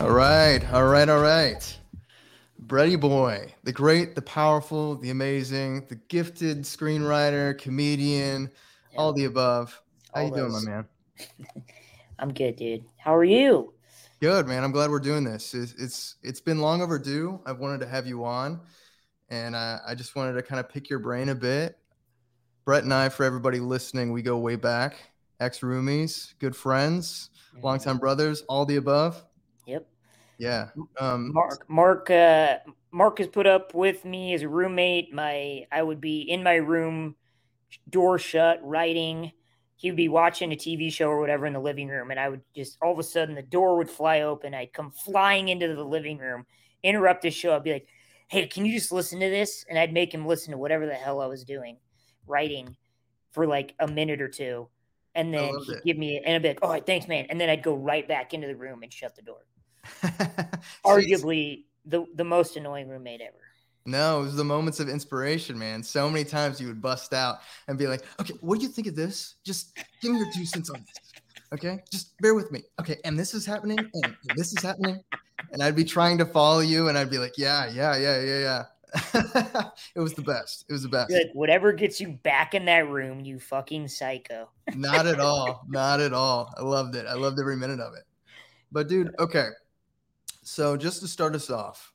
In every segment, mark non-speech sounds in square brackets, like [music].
All right, all right, all right. Bretty Boy, the great, the powerful, the amazing, the gifted screenwriter, comedian, Yeah. all the above. How All you doing, my man? [laughs] I'm good, dude. How are you? Good, man. I'm glad we're doing this. It's it's, it's been long overdue. I've wanted to have you on, and uh, I just wanted to kind of pick your brain a bit. Brett and I, for everybody listening, we go way back. Ex roomies, good friends, longtime brothers, all the above. Yep. Yeah. Um, Mark Mark uh Mark has put up with me as a roommate. My I would be in my room, door shut, writing. He would be watching a TV show or whatever in the living room, and I would just all of a sudden the door would fly open. I'd come flying into the living room, interrupt the show. I'd be like, "Hey, can you just listen to this?" And I'd make him listen to whatever the hell I was doing, writing, for like a minute or two, and then he'd it. give me, and I'd be like, "All right, thanks, man," and then I'd go right back into the room and shut the door. [laughs] Arguably the the most annoying roommate ever. No, it was the moments of inspiration, man. So many times you would bust out and be like, okay, what do you think of this? Just give me your two cents on this. Okay, just bear with me. Okay, and this is happening, and this is happening. And I'd be trying to follow you, and I'd be like, yeah, yeah, yeah, yeah, yeah. [laughs] it was the best. It was the best. Good. Whatever gets you back in that room, you fucking psycho. Not at all. [laughs] Not at all. I loved it. I loved every minute of it. But dude, okay. So just to start us off,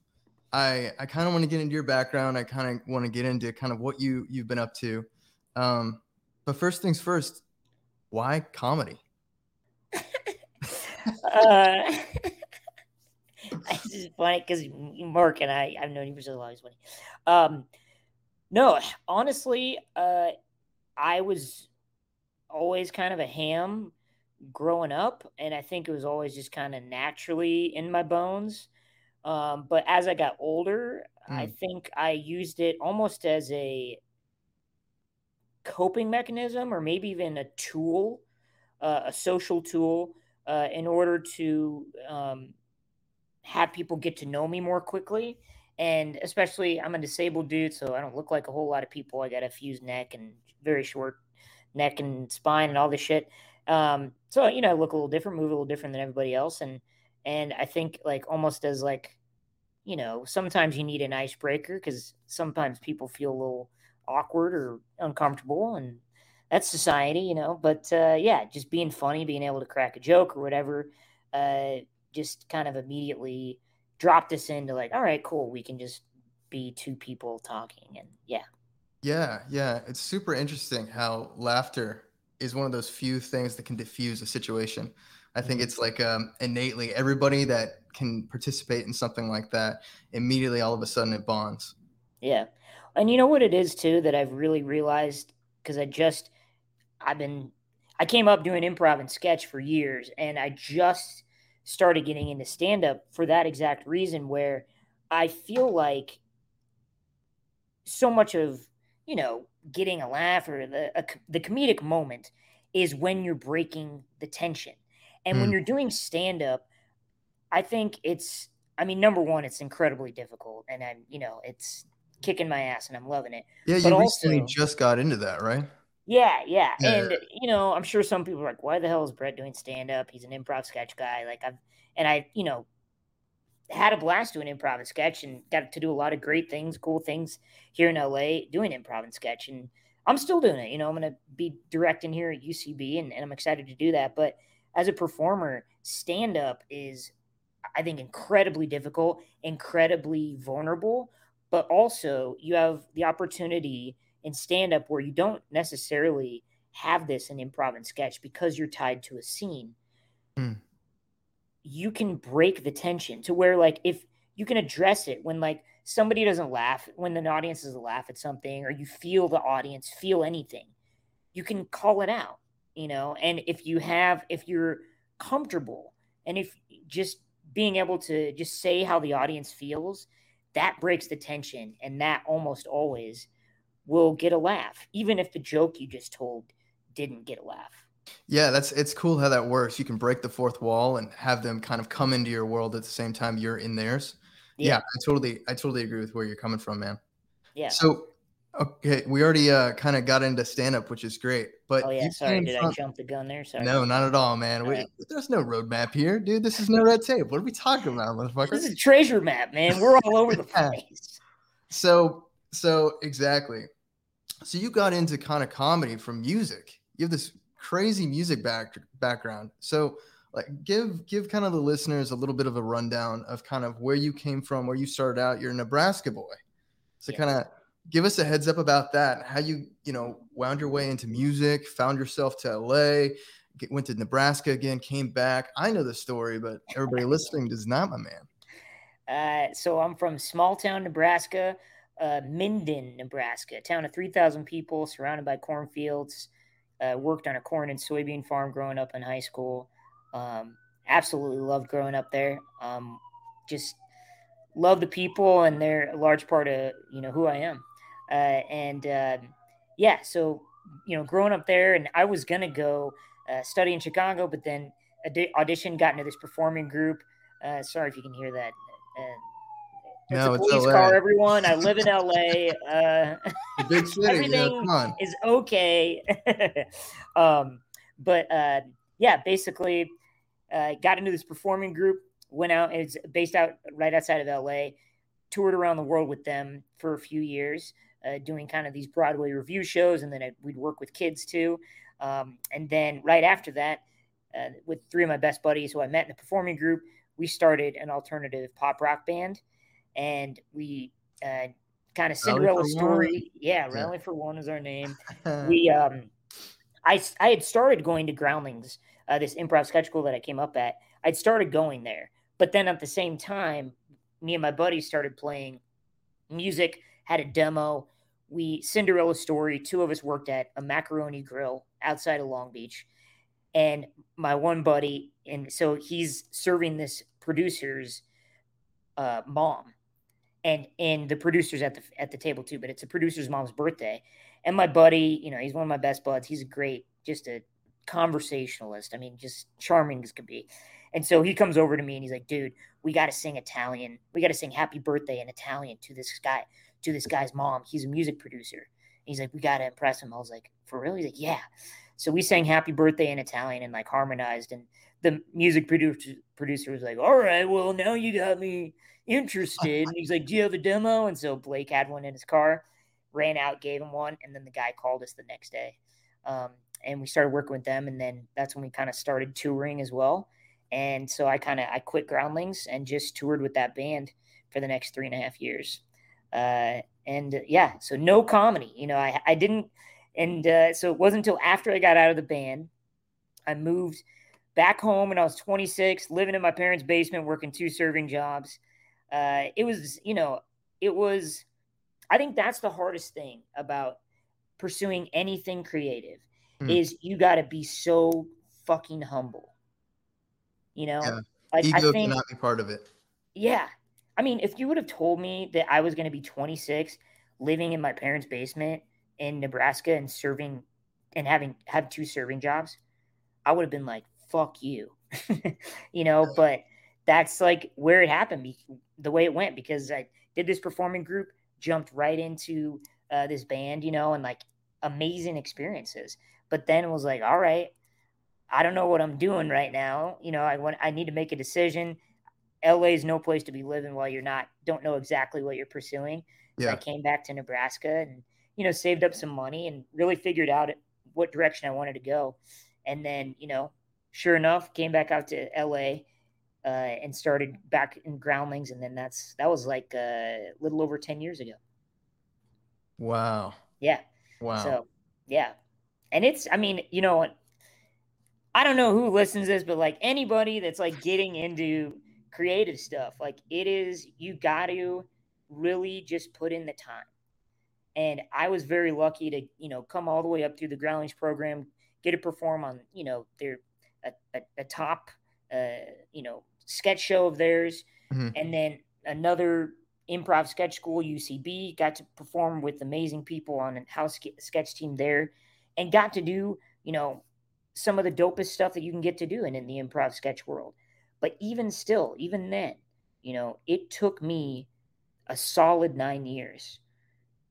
I I kind of want to get into your background. I kind of want to get into kind of what you you've been up to. Um, but first things first, why comedy? [laughs] Uh, [laughs] it's just funny because Mark and I, I've known you for so long. It's funny. Um, no, honestly, uh, I was always kind of a ham growing up, and I think it was always just kind of naturally in my bones. Um, but as I got older, I think I used it almost as a coping mechanism or maybe even a tool, uh, a social tool, uh, in order to um, have people get to know me more quickly. And especially, I'm a disabled dude, so I don't look like a whole lot of people. I got a fused neck and very short neck and spine and all this shit. Um, so you know, I look a little different, move a little different than everybody else, and and I think like almost as like, you know, sometimes you need an icebreaker because sometimes people feel a little awkward or uncomfortable, and that's society, you know. But uh, yeah, just being funny, being able to crack a joke or whatever, uh, just kind of immediately dropped us into like, all right, cool, we can just be two people talking, and yeah, Yeah, yeah. It's super interesting how laughter is one of those few things that can diffuse a situation. I think Mhm. it's like um, innately everybody that can participate in something like that immediately all of a sudden it bonds. Yeah. And you know what it is too that I've really realized because I just I've been I came up doing improv and sketch for years and I just started getting into stand up for that exact reason where I feel like so much of, you know, getting a laugh or the a, the comedic moment is when you're breaking the tension. And when Mm. you're doing stand up, I think it's I mean number 1 it's incredibly difficult and I'm, you know, it's kicking my ass and I'm loving it. Yeah, you But recently also- just got into that, right? Yeah, yeah. Yeah. And you know, I'm sure some people are like, why the hell is Brett doing stand up? He's an improv sketch guy. Like I've and I, you know, had a blast doing improv and sketch and got to do a lot of great things, cool things here in LA doing improv and sketch. And I'm still doing it. You know, I'm gonna be directing here at UCB and, and I'm excited to do that. But as a performer, stand up is I think incredibly difficult, incredibly vulnerable, but also you have the opportunity in stand up where you don't necessarily have this in improv and sketch because you're tied to a scene. Hmm. You can break the tension to where like if you can address it when like somebody doesn't laugh, when the audience doesn't laugh at something or you feel the audience feel anything, you can call it out, you know? And if you have if you're comfortable and if just being able to just say how the audience feels, that breaks the tension and that almost always will get a laugh, even if the joke you just told didn't get a laugh. Yeah, that's it's cool how that works. You can break the fourth wall and have them kind of come into your world at the same time you're in theirs. Yeah, Yeah. I totally I totally agree with where you're coming from, man. Yeah. So Okay, we already uh, kind of got into stand up, which is great. But oh yeah, sorry, did. I jump the gun there? Sorry. No, not at all, man. We, there's no roadmap here, dude. This is no red tape. What are we talking about, motherfucker? This is a treasure map, man. We're all over the [laughs] place. so, so exactly. So you got into kind of comedy from music. You have this crazy music back background. So, like, give give kind of the listeners a little bit of a rundown of kind of where you came from, where you started out. You're a Nebraska boy. So, kind of give us a heads up about that how you you know wound your way into music found yourself to la get, went to nebraska again came back i know the story but everybody [laughs] listening does not my man uh, so i'm from small town nebraska uh, minden nebraska a town of 3000 people surrounded by cornfields uh, worked on a corn and soybean farm growing up in high school um, absolutely loved growing up there um, just love the people and they're a large part of you know who i am uh, and uh, yeah, so you know, growing up there, and I was gonna go uh, study in Chicago, but then audition, got into this performing group. Uh, sorry if you can hear that. It's no, a police it's car, everyone. I live in LA. Uh, [laughs] big city. everything yeah, is okay. [laughs] um, but uh, yeah, basically, uh, got into this performing group. Went out. It's based out right outside of LA. Toured around the world with them for a few years uh, doing kind of these Broadway revue shows, and then I, we'd work with kids too. Um, and then right after that, uh, with three of my best buddies who I met in the performing group, we started an alternative pop rock band, and we uh, kind of Cinderella story. One. Yeah, Rally for One is our name. [laughs] we, um, I, I had started going to Groundlings, uh, this improv sketch school that I came up at. I'd started going there, but then at the same time, me and my buddies started playing music, had a demo, we Cinderella story. Two of us worked at a macaroni grill outside of Long Beach, and my one buddy, and so he's serving this producer's uh, mom, and and the producers at the at the table too. But it's a producer's mom's birthday, and my buddy, you know, he's one of my best buds. He's a great, just a conversationalist. I mean, just charming as could be. And so he comes over to me and he's like, dude, we got to sing Italian. We got to sing happy birthday in Italian to this guy to this guy's mom. He's a music producer. He's like, we got to impress him. I was like, for real? He's like, yeah. So we sang happy birthday in Italian and like harmonized. And the music producer, producer was like, all right, well, now you got me interested. And he's like, do you have a demo? And so Blake had one in his car, ran out, gave him one. And then the guy called us the next day. Um, and we started working with them. And then that's when we kind of started touring as well. And so I kind of, I quit Groundlings and just toured with that band for the next three and a half years. Uh, and uh, yeah, so no comedy. You know, I, I didn't, and uh, so it wasn't until after I got out of the band, I moved back home and I was 26, living in my parents' basement, working two serving jobs. Uh, it was, you know, it was, I think that's the hardest thing about pursuing anything creative hmm. is you got to be so fucking humble. You know, yeah. like, ego I think, cannot be part of it. Yeah, I mean, if you would have told me that I was going to be 26, living in my parents' basement in Nebraska and serving and having had two serving jobs, I would have been like, fuck you. [laughs] you know, but that's like where it happened, the way it went, because I did this performing group, jumped right into uh, this band, you know, and like amazing experiences. But then it was like, all right, I don't know what I'm doing right now. You know, I want, I need to make a decision. LA is no place to be living while you're not don't know exactly what you're pursuing. Yeah. So I came back to Nebraska and you know saved up some money and really figured out what direction I wanted to go. And then you know, sure enough, came back out to LA uh, and started back in Groundlings, and then that's that was like uh, a little over ten years ago. Wow. Yeah. Wow. So yeah, and it's I mean you know I don't know who listens to this, but like anybody that's like getting into creative stuff. Like it is, you got to really just put in the time. And I was very lucky to, you know, come all the way up through the Groundlings program, get to perform on, you know, their a, a, a top, uh, you know, sketch show of theirs, mm-hmm. and then another improv sketch school, UCB. Got to perform with amazing people on a house sketch team there, and got to do, you know, some of the dopest stuff that you can get to do in, in the improv sketch world. But even still, even then, you know, it took me a solid nine years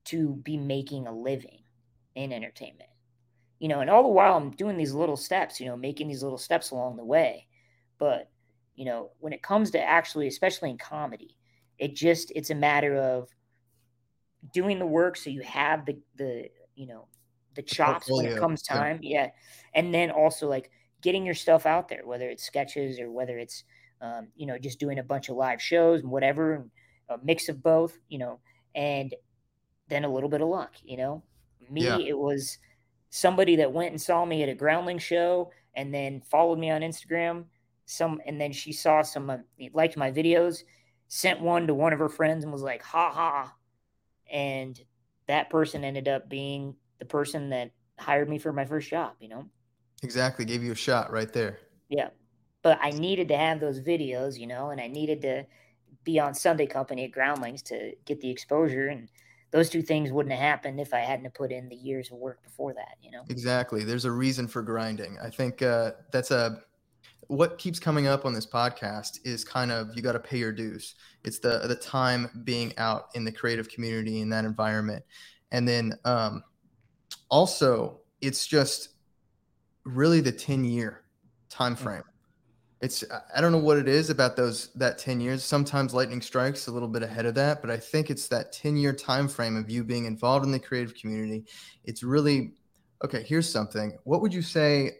to be making a living in entertainment. You know, and all the while I'm doing these little steps, you know, making these little steps along the way. But, you know, when it comes to actually, especially in comedy, it just it's a matter of doing the work so you have the the you know the chops when it comes time yeah. yeah and then also like getting your stuff out there whether it's sketches or whether it's um, you know just doing a bunch of live shows and whatever and a mix of both you know and then a little bit of luck you know me yeah. it was somebody that went and saw me at a groundling show and then followed me on instagram some and then she saw some uh, liked my videos sent one to one of her friends and was like ha ha. And that person ended up being the person that hired me for my first job you know? Exactly gave you a shot right there. Yeah but i needed to have those videos you know and i needed to be on sunday company at groundlings to get the exposure and those two things wouldn't have happened if i hadn't put in the years of work before that you know? Exactly there's a reason for grinding. I think uh, that's a what keeps coming up on this podcast is kind of you got to pay your dues. It's the the time being out in the creative community in that environment, and then um, also it's just really the ten year time mm. frame. It's I don't know what it is about those that ten years. Sometimes lightning strikes a little bit ahead of that, but I think it's that ten year time frame of you being involved in the creative community. It's really okay. Here's something. What would you say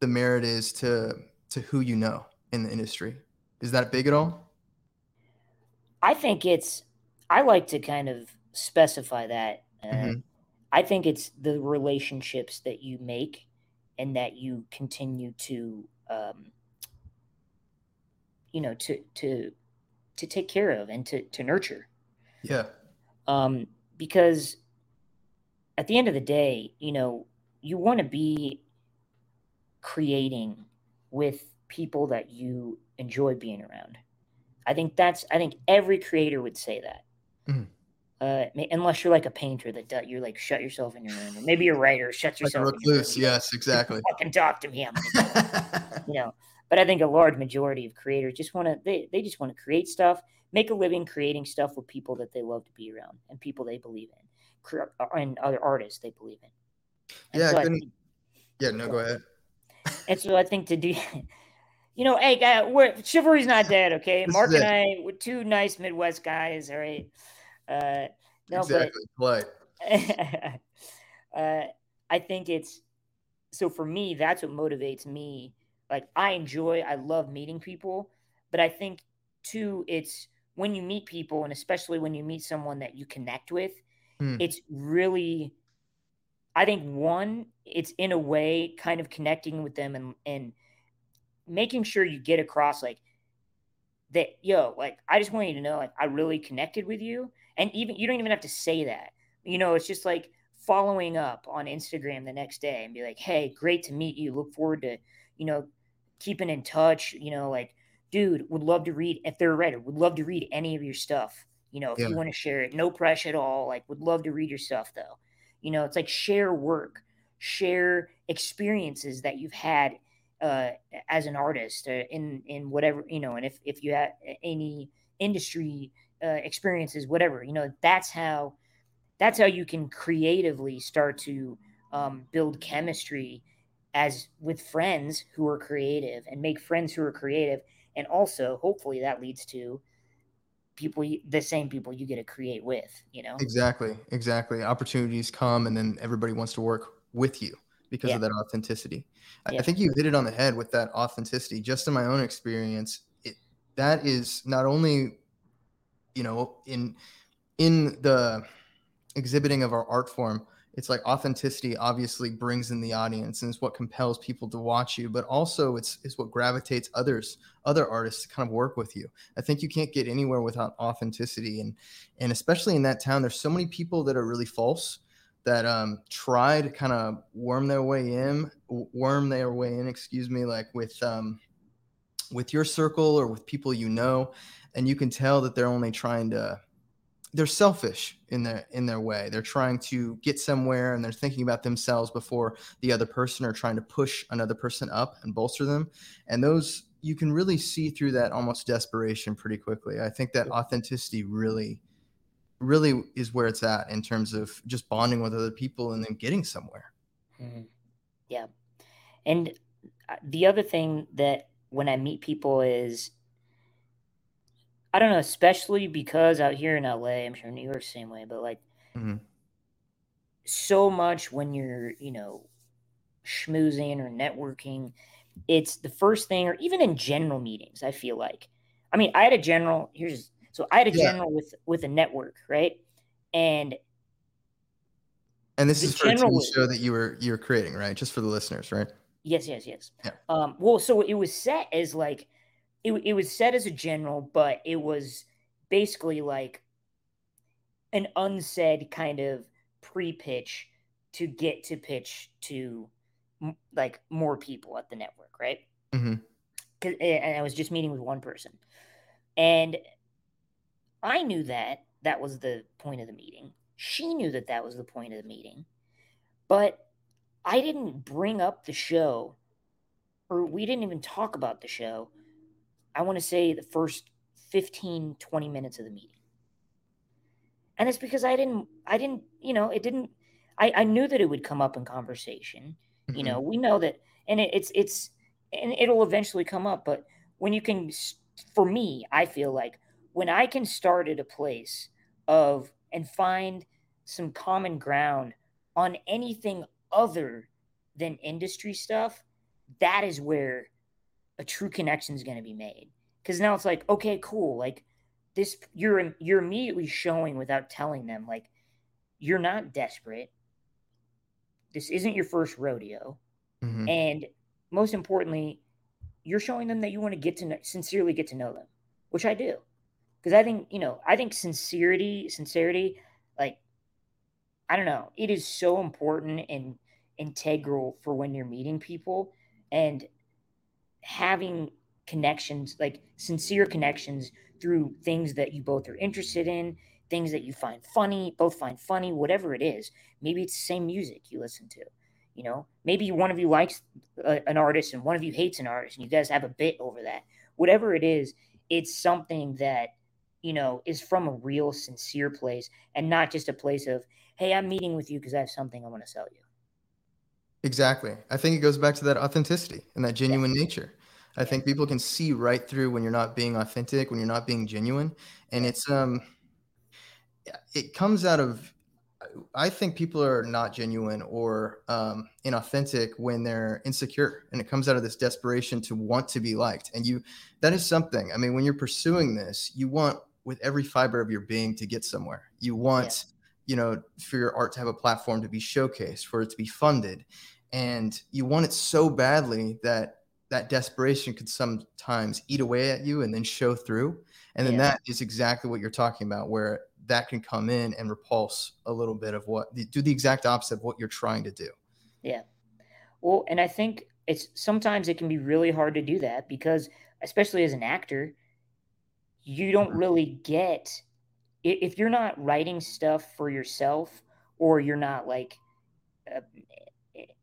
the merit is to to who you know in the industry. Is that big at all? I think it's. I like to kind of specify that. Uh, mm-hmm. I think it's the relationships that you make and that you continue to, um, you know, to to to take care of and to to nurture. Yeah. Um, because at the end of the day, you know, you want to be creating with people that you enjoy being around. I think that's I think every creator would say that. Mm. Uh, unless you're like a painter that does, you're like shut yourself in your room, or maybe a writer shuts yourself. Like recluse, yes, exactly. [laughs] Fucking talk to me, [laughs] you know. But I think a large majority of creators just want to they they just want to create stuff, make a living creating stuff with people that they love to be around and people they believe in, and other artists they believe in. And yeah, so think, yeah. No, go ahead. And so I think to do, [laughs] you know, hey, guy, we're, chivalry's not [laughs] dead, okay? Mark and I, we're two nice Midwest guys, all right? Uh, no, exactly. But, [laughs] uh, I think it's so for me, that's what motivates me. Like, I enjoy, I love meeting people, but I think too, it's when you meet people, and especially when you meet someone that you connect with, hmm. it's really I think one, it's in a way kind of connecting with them and and making sure you get across like that, yo, like I just want you to know, like I really connected with you. And even you don't even have to say that. You know, it's just like following up on Instagram the next day and be like, hey, great to meet you. Look forward to, you know, keeping in touch. You know, like, dude, would love to read if they're a writer, would love to read any of your stuff. You know, if yeah. you want to share it, no pressure at all. Like, would love to read your stuff though. You know, it's like share work, share experiences that you've had uh, as an artist uh, in in whatever you know, and if if you have any industry uh, experiences, whatever you know, that's how that's how you can creatively start to um, build chemistry as with friends who are creative and make friends who are creative. And also hopefully that leads to people the same people you get to create with you know exactly exactly opportunities come and then everybody wants to work with you because yeah. of that authenticity I, yeah. I think you hit it on the head with that authenticity just in my own experience it, that is not only you know in in the exhibiting of our art form it's like authenticity obviously brings in the audience and is what compels people to watch you but also it's is what gravitates others other artists to kind of work with you. I think you can't get anywhere without authenticity and and especially in that town there's so many people that are really false that um try to kind of worm their way in worm their way in excuse me like with um with your circle or with people you know and you can tell that they're only trying to they're selfish in their in their way. They're trying to get somewhere and they're thinking about themselves before the other person or trying to push another person up and bolster them. And those you can really see through that almost desperation pretty quickly. I think that authenticity really really is where it's at in terms of just bonding with other people and then getting somewhere. Mm-hmm. Yeah. And uh, the other thing that when I meet people is I don't know, especially because out here in LA, I'm sure New York's the same way, but like mm-hmm. so much when you're, you know, schmoozing or networking, it's the first thing, or even in general meetings, I feel like. I mean, I had a general, here's so I had a general yeah. with with a network, right? And and this is for a show that you were you were creating, right? Just for the listeners, right? Yes, yes, yes. Yeah. Um, well, so it was set as like it, it was said as a general, but it was basically like an unsaid kind of pre-pitch to get to pitch to like more people at the network, right? Mm-hmm. And I was just meeting with one person, and I knew that that was the point of the meeting. She knew that that was the point of the meeting, but I didn't bring up the show, or we didn't even talk about the show. I want to say the first 15, 20 minutes of the meeting. And it's because I didn't, I didn't, you know, it didn't, I, I knew that it would come up in conversation. Mm-hmm. You know, we know that, and it, it's, it's, and it'll eventually come up. But when you can, for me, I feel like when I can start at a place of and find some common ground on anything other than industry stuff, that is where a true connection is going to be made. Because now it's like, okay, cool. Like this, you're you're immediately showing without telling them, like you're not desperate. This isn't your first rodeo, mm-hmm. and most importantly, you're showing them that you want to get to know, sincerely get to know them, which I do. Because I think you know, I think sincerity, sincerity, like I don't know, it is so important and integral for when you're meeting people and having connections, like sincere connections through things that you both are interested in, things that you find funny, both find funny, whatever it is. Maybe it's the same music you listen to. You know, maybe one of you likes a, an artist and one of you hates an artist, and you guys have a bit over that. Whatever it is, it's something that you know is from a real, sincere place, and not just a place of, "Hey, I'm meeting with you because I have something I want to sell you." Exactly. I think it goes back to that authenticity and that genuine yeah. nature. I think people can see right through when you're not being authentic, when you're not being genuine, and it's um it comes out of I think people are not genuine or um, inauthentic when they're insecure, and it comes out of this desperation to want to be liked. And you, that is something. I mean, when you're pursuing this, you want with every fiber of your being to get somewhere. You want you know, for your art to have a platform to be showcased, for it to be funded. And you want it so badly that that desperation could sometimes eat away at you and then show through. And then yeah. that is exactly what you're talking about, where that can come in and repulse a little bit of what do the exact opposite of what you're trying to do. Yeah. Well, and I think it's sometimes it can be really hard to do that because, especially as an actor, you don't mm-hmm. really get if you're not writing stuff for yourself or you're not like uh,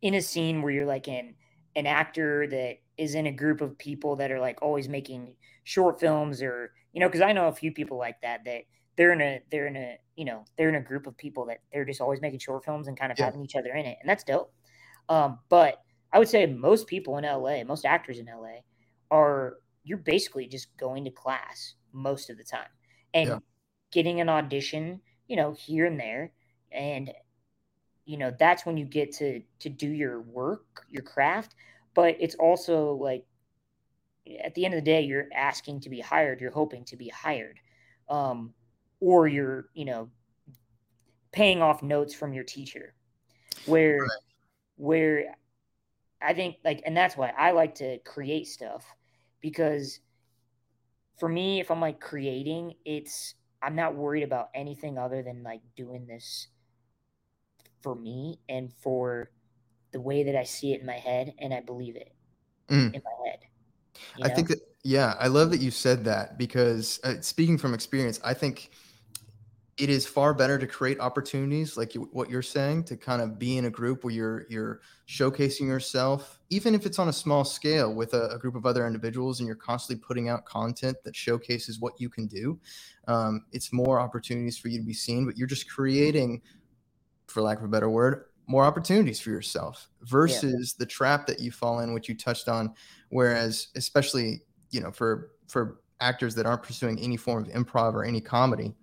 in a scene where you're like an an actor that is in a group of people that are like always making short films or you know because i know a few people like that that they're in a they're in a you know they're in a group of people that they're just always making short films and kind of yeah. having each other in it and that's dope. Um, but i would say most people in la most actors in la are you're basically just going to class most of the time. And yeah getting an audition, you know, here and there. And, you know, that's when you get to to do your work, your craft. But it's also like at the end of the day, you're asking to be hired, you're hoping to be hired. Um, or you're, you know, paying off notes from your teacher. Where right. where I think like and that's why I like to create stuff because for me if I'm like creating it's I'm not worried about anything other than like doing this for me and for the way that I see it in my head and I believe it mm. in my head. I know? think that yeah, I love that you said that because uh, speaking from experience, I think it is far better to create opportunities like you, what you're saying to kind of be in a group where you're you're showcasing yourself even if it's on a small scale with a, a group of other individuals and you're constantly putting out content that showcases what you can do um, it's more opportunities for you to be seen but you're just creating for lack of a better word more opportunities for yourself versus yeah. the trap that you fall in which you touched on whereas especially you know for for actors that aren't pursuing any form of improv or any comedy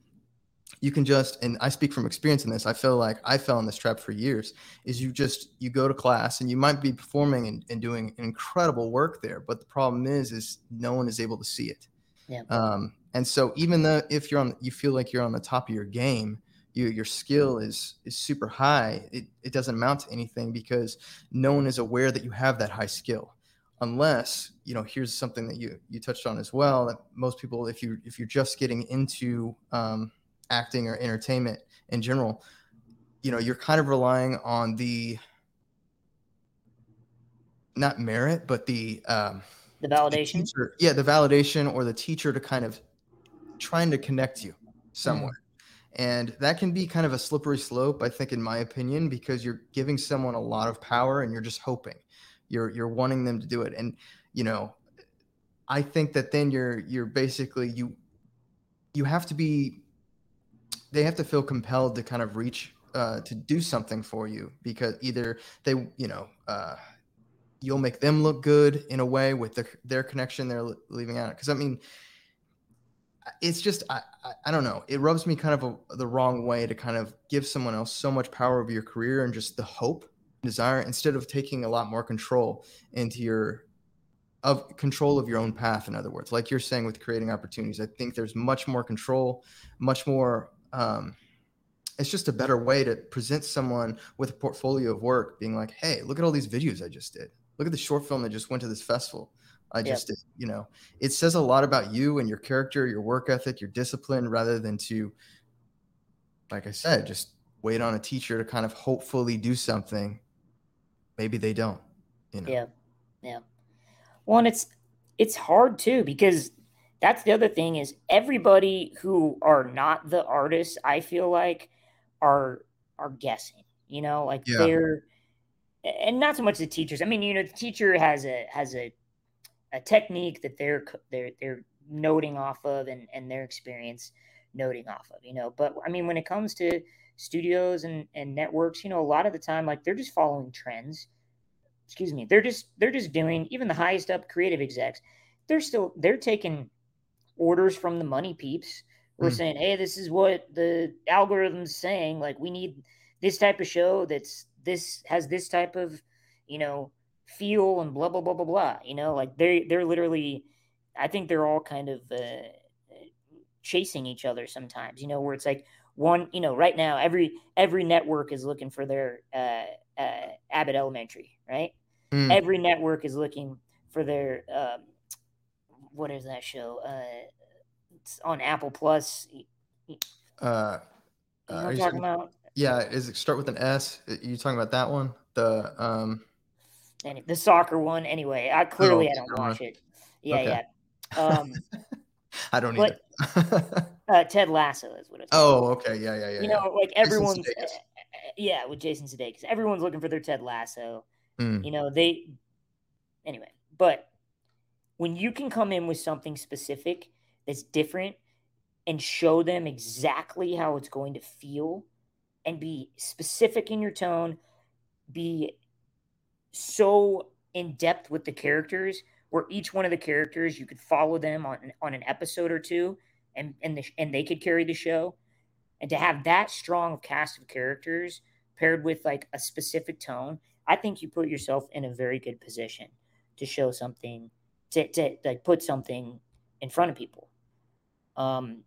you can just and i speak from experience in this i feel like i fell in this trap for years is you just you go to class and you might be performing and, and doing incredible work there but the problem is is no one is able to see it yeah. um, and so even though if you're on you feel like you're on the top of your game you, your skill is is super high it, it doesn't amount to anything because no one is aware that you have that high skill unless you know here's something that you you touched on as well that most people if you if you're just getting into um, acting or entertainment in general, you know, you're kind of relying on the not merit, but the um, the validation. The teacher, yeah, the validation or the teacher to kind of trying to connect you somewhere. Mm. And that can be kind of a slippery slope, I think, in my opinion, because you're giving someone a lot of power and you're just hoping. You're you're wanting them to do it. And, you know, I think that then you're you're basically you you have to be they have to feel compelled to kind of reach uh, to do something for you because either they you know uh, you'll make them look good in a way with the, their connection they're leaving out. Because i mean it's just I, I, I don't know. It rubs me kind of a, the wrong way to kind of give someone else so much power over your career and just the hope desire instead of taking a lot more control into your of control of your own path in other words. Like you're saying with creating opportunities i think there's much more control much more um, it's just a better way to present someone with a portfolio of work being like hey look at all these videos i just did. Look at the short film that just went to this festival i yep. just did you know? It says a lot about you and your character your work ethic your discipline rather than to like i said just wait on a teacher to kind of hopefully do something. Maybe they don't you know? Yeah yeah well and it's it's hard too because that's the other thing is everybody who are not the artists i feel like are are guessing you know like yeah. they're and not so much the teachers i mean you know the teacher has a has a a technique that they're they're they're noting off of and and their experience noting off of you know but i mean when it comes to studios and and networks you know a lot of the time like they're just following trends excuse me they're just they're just doing even the highest up creative execs they're still they're taking orders from the money peeps. We're mm. saying, hey, this is what the algorithm's saying. Like, we need this type of show that's this has this type of, you know, feel and blah blah blah blah blah. You know, like they they're literally, I think they're all kind of uh, chasing each other sometimes. You know, where it's like one, you know, right now every every network is looking for their uh, uh, Abbott Elementary, right? Mm. Every network is looking for their um, what is that show? Uh, it's on Apple Plus. Uh, you know uh, what talking about? Yeah, is it start with an S? You talking about that one? The um, the soccer one. Anyway, I clearly I don't watch it. Yeah, okay. yeah. [laughs] Um, I don't but, either. [laughs] uh, Ted Lasso is what it's. Oh, okay, yeah, yeah, yeah. You know, like everyone's. Uh, yeah, with Jason Sudeikis, everyone's looking for their Ted Lasso. Mm. You know, they. Anyway, but when you can come in with something specific that's different and show them exactly how it's going to feel and be specific in your tone, be so in depth with the characters where each one of the characters you could follow them on on an episode or two and and the, and they could carry the show. And to have that strong cast of characters paired with like a specific tone i think you put yourself in a very good position to show something to, to like put something in front of people. Um,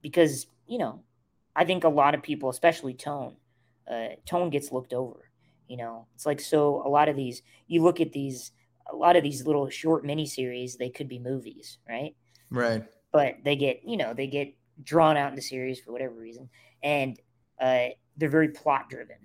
because you know, I think a lot of people, especially tone, uh, tone gets looked over. You know, it's like so. A lot of these, you look at these, a lot of these little short mini series, they could be movies, right? Right. But they get, you know, they get drawn out into series for whatever reason, and uh, they're very plot driven.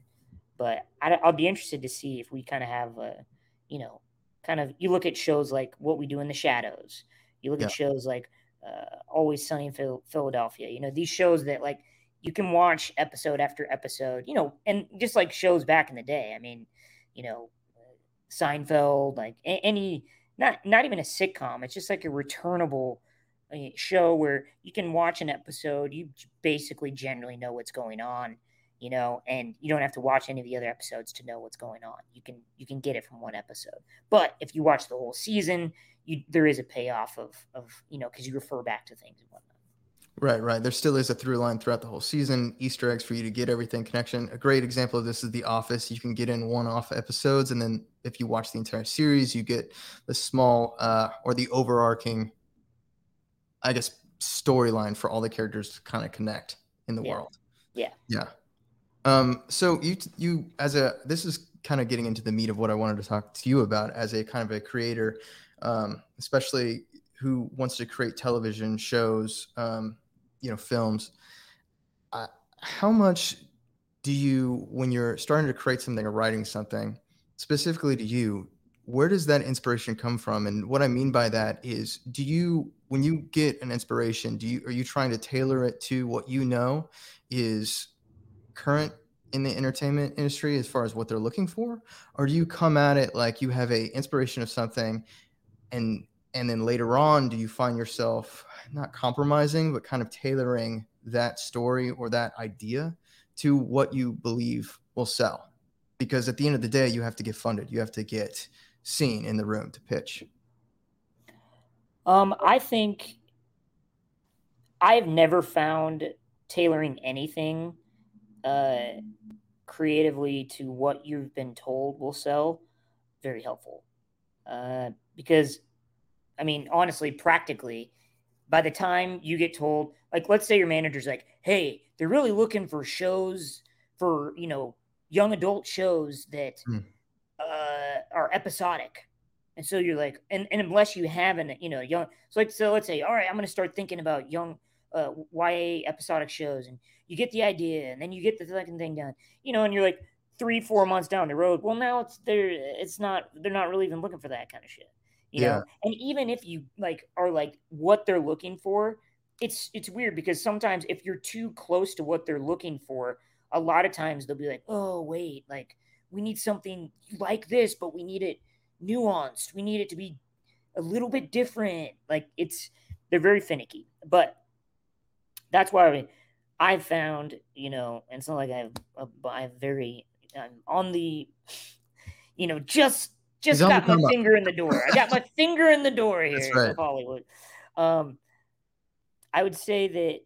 But I, will be interested to see if we kind of have a, you know, kind of you look at shows like What We Do in the Shadows. You look yeah. at shows like uh, Always Sunny in Philadelphia. You know these shows that like you can watch episode after episode, you know, and just like shows back in the day. I mean, you know, Seinfeld, like any not not even a sitcom. It's just like a returnable uh, show where you can watch an episode. You basically generally know what's going on, you know, and you don't have to watch any of the other episodes to know what's going on. You can you can get it from one episode. But if you watch the whole season, you there is a payoff of of you know because you refer back to things and whatnot. Right, right. There still is a through line throughout the whole season, Easter eggs for you to get everything connection. A great example of this is The Office. You can get in one off episodes, and then if you watch the entire series, you get the small uh, or the overarching, I guess, storyline for all the characters to kind of connect in the Yeah. world. Yeah. Yeah. Um, so you you as a this is kind of getting into the meat of what I wanted to talk to you about as a kind of a creator, um, especially who wants to create television shows, um, you know, films. Uh, how much do you when you're starting to create something or writing something, specifically to you, where does that inspiration come from? And what I mean by that is, do you when you get an inspiration, do you are you trying to tailor it to what you know is current in the entertainment industry as far as what they're looking for? Or do you come at it like you have a inspiration of something and and then later on do you find yourself not compromising but kind of tailoring that story or that idea to what you believe will sell? Because at the end of the day you have to get funded. You have to get seen in the room to pitch. Um, I think I've never found tailoring anything uh, creatively to what you've been told will sell very helpful. Uh, because, I mean, honestly, practically, by the time you get told, like, let's say your manager's like, hey, they're really looking for shows for, you know, young adult shows that Hmm. uh, are episodic. And so you're like, and, and unless you have an, you know, young, so like, so let's say, all right, I'm going to start thinking about young uh, YA episodic shows, and you get the idea, and then you get the second thing done, you know, and you're like three, four months down the road. Well, now it's there, it's not, they're not really even looking for that kind of shit, you Yeah. know. And even if you like are like what they're looking for, it's it's weird because sometimes if you're too close to what they're looking for, a lot of times they'll be like, oh wait, like we need something like this, but we need it nuanced. We need it to be a little bit different. Like it's they're very finicky. But that's why I've found, you know, and it's not like I've uh, I've very I'm on the you know, just just He's got my up. finger in the door. I got my [laughs] finger in the door here right. Hollywood. Um I would say that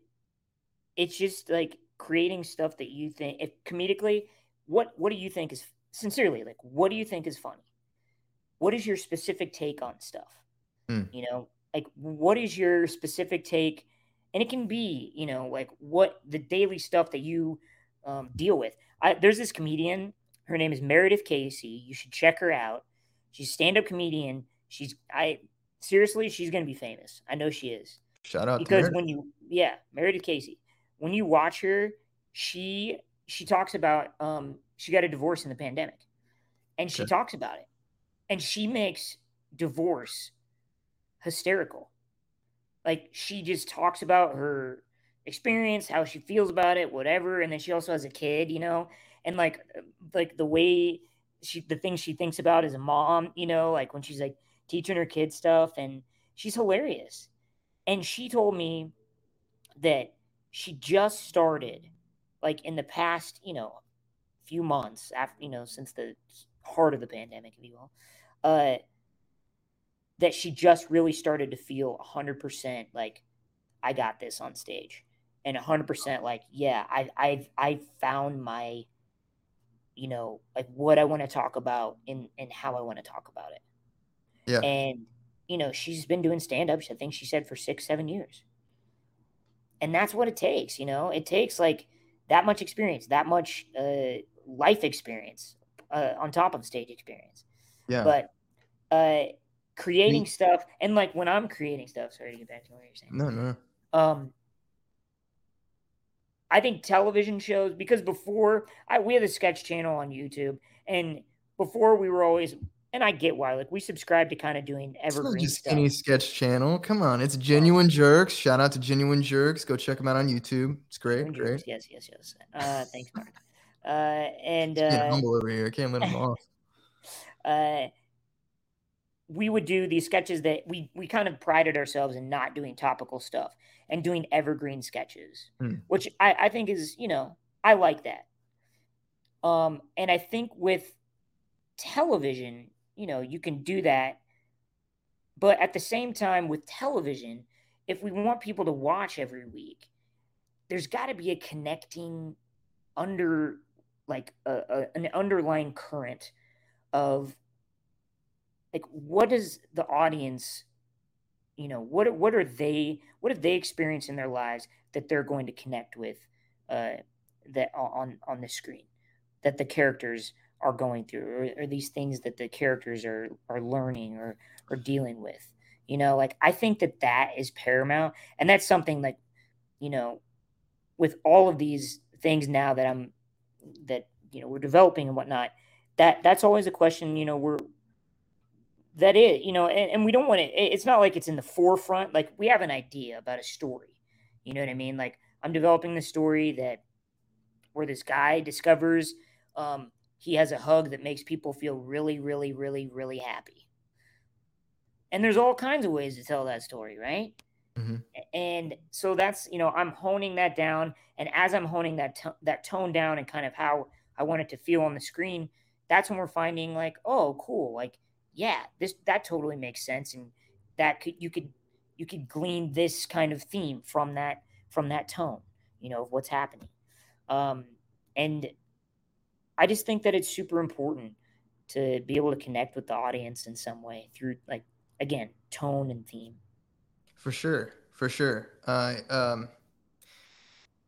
it's just like creating stuff that you think if comedically what what do you think is sincerely like what do you think is funny what is your specific take on stuff Hmm. you know like what is your specific take and it can be you know like what the daily stuff that you um, deal with. I, there's this comedian her name is meredith casey you should check her out. She's a stand-up comedian. She's i seriously she's gonna be famous. I know she is. Shout out because when you yeah meredith casey. When you watch her she she talks about um she got a divorce in the pandemic. And she Okay. talks about it. And she makes divorce hysterical like she just talks about her experience how she feels about it whatever and then she also has a kid you know and like like the way she the things she thinks about as a mom you know like when she's like teaching her kids stuff and she's hilarious. And she told me that she just started like in the past you know few months after you know since the heart of the pandemic if you will uh that she just really started to feel 100% like i got this on stage. And 100% like yeah i i've i found my you know like what i want to talk about and and how i want to talk about it. Yeah. and you know she's been doing stand-ups i think she said for six seven years. And that's what it takes you know? It takes like that much experience that much uh, life experience uh, on top of stage experience. Yeah. But uh creating Me- stuff and like when i'm creating stuff sorry to get back to what you're saying no no um I think television shows because before I we had a sketch channel on YouTube and before we were always and I get why. Like we subscribe to kind of doing evergreen just stuff. any sketch channel. Come on, it's Genuine Jerks. Shout out to Genuine Jerks. Go check them out on YouTube. It's great, great. Yes, yes, yes. Uh, thanks, Mark. Uh, and uh, humble over here. I can't let them [laughs] off. uh, we would do these sketches that we we kind of prided ourselves in not doing topical stuff and doing evergreen sketches, Hmm. which I, I think is you know I like that. Um, and I think with television, you know, you can do that, but at the same time with television, if we want people to watch every week, there's got to be a connecting under like a, a, an underlying current of like what does the audience you know what what are they what have they experienced in their lives that they're going to connect with uh that on on the screen that the characters are going through or, or these things that the characters are are learning or or dealing with? You know like i think that that is paramount and that's something like you know with all of these things now that i'm that you know we're developing and whatnot that that's always a question you know we're that is you know and, and we don't want it it's not like it's in the forefront like we have an idea about a story you know what i mean? Like i'm developing the story that where this guy discovers um he has a hug that makes people feel really really really really happy. And there's all kinds of ways to tell that story right? Mhm. and so that's you know i'm honing that down and as i'm honing that to- that tone down and kind of how i want it to feel on the screen that's when we're finding like oh cool like yeah this that totally makes sense and that could you could you could glean this kind of theme from that from that tone you know of what's happening um and i just think that it's super important to be able to connect with the audience in some way through like again tone and theme For sure, for sure. I um,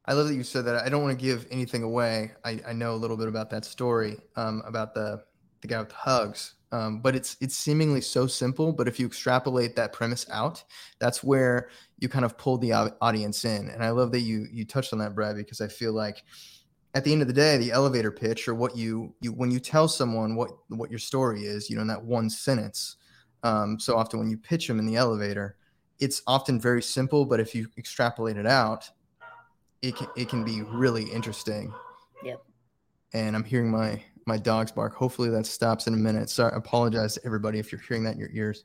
I love that you said that. I don't want to give anything away. I, I know a little bit about that story, um, about the the guy with the hugs. Um, but it's it's seemingly so simple. But if you extrapolate that premise out, that's where you kind of pull the audience in. And I love that you you touched on that, Brad, because I feel like at the end of the day, the elevator pitch or what you you when you tell someone what what your story is, you know, in that one sentence. Um, so often when you pitch them in the elevator, it's often very simple, but if you extrapolate it out, it can it can be really interesting. Yep. And I'm hearing my my dogs bark. Hopefully that stops in a minute. Sorry, I apologize to everybody if you're hearing that in your ears.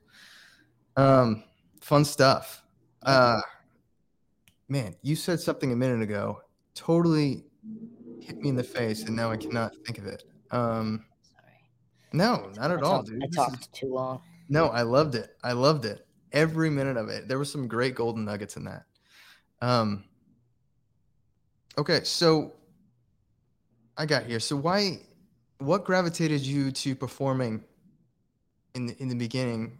Um, fun stuff. Uh, man, you said something a minute ago. Totally hit me in the face, and now I cannot think of it. Um, sorry no, not at I all, talked, dude. I This is- talked too long no, I loved it. I loved it. Every minute of it. There was some great golden nuggets in that. Um Okay, so I got here. So why what gravitated you to performing in the in the beginning,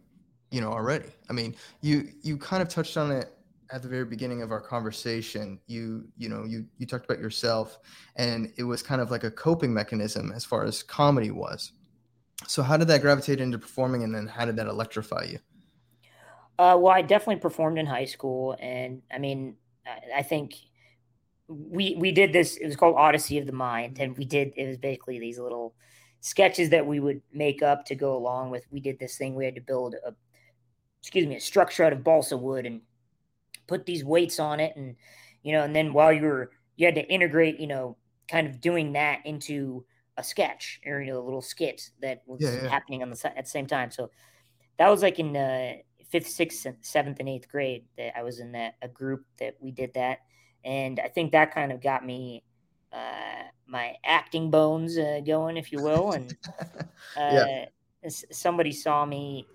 you know, already? I mean, you you kind of touched on it at the very beginning of our conversation. You you know, you you talked about yourself and it was kind of like a coping mechanism as far as comedy was. So how did that gravitate into performing and then how did that electrify you? Uh, well, I definitely performed in high school, and I mean, I, I think we we did this. It was called Odyssey of the Mind, and we did. It was basically these little sketches that we would make up to go along with. We did this thing. We had to build a, excuse me, a structure out of balsa wood and put these weights on it, and you know, and then while you were, you had to integrate, you know, kind of doing that into a sketch or you know, a little skit that was Yeah, yeah. happening on the at the same time. So that was like in uh, fifth, sixth, seventh, and eighth grade that I was in that a group that we did that, and I think that kind of got me uh, my acting bones uh, going, if you will. And [laughs] uh, Yeah. somebody saw me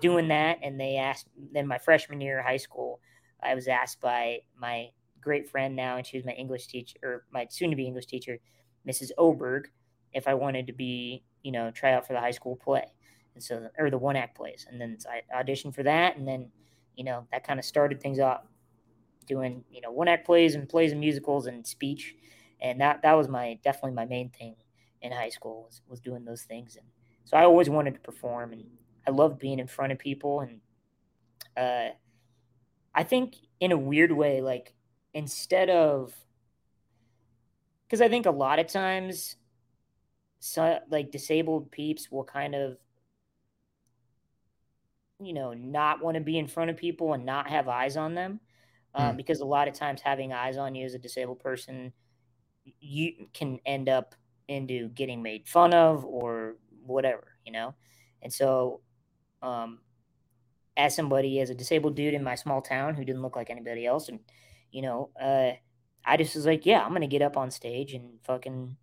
doing that, and they asked. Then my freshman year of high school, I was asked by my great friend now, and she was my English teacher, or my soon-to-be English teacher, Mrs. Oberg, if I wanted to be, you know, try out for the high school play and so or the one act plays and then i auditioned for that and then you know that kind of started things off doing you know one act plays and plays and musicals and speech. And that that was my definitely my main thing in high school was, was doing those things. And so i always wanted to perform and i loved being in front of people. And uh i think in a weird way like instead of because i think a lot of times so like disabled peeps will kind of you know, not want to be in front of people and not have eyes on them. Um, mm. Because a lot of times having eyes on you as a disabled person, you can end up into getting made fun of or whatever, you know? And so, um, as somebody, as a disabled dude in my small town who didn't look like anybody else, and, you know, uh, I just was like, yeah, I'm going to get up on stage and fucking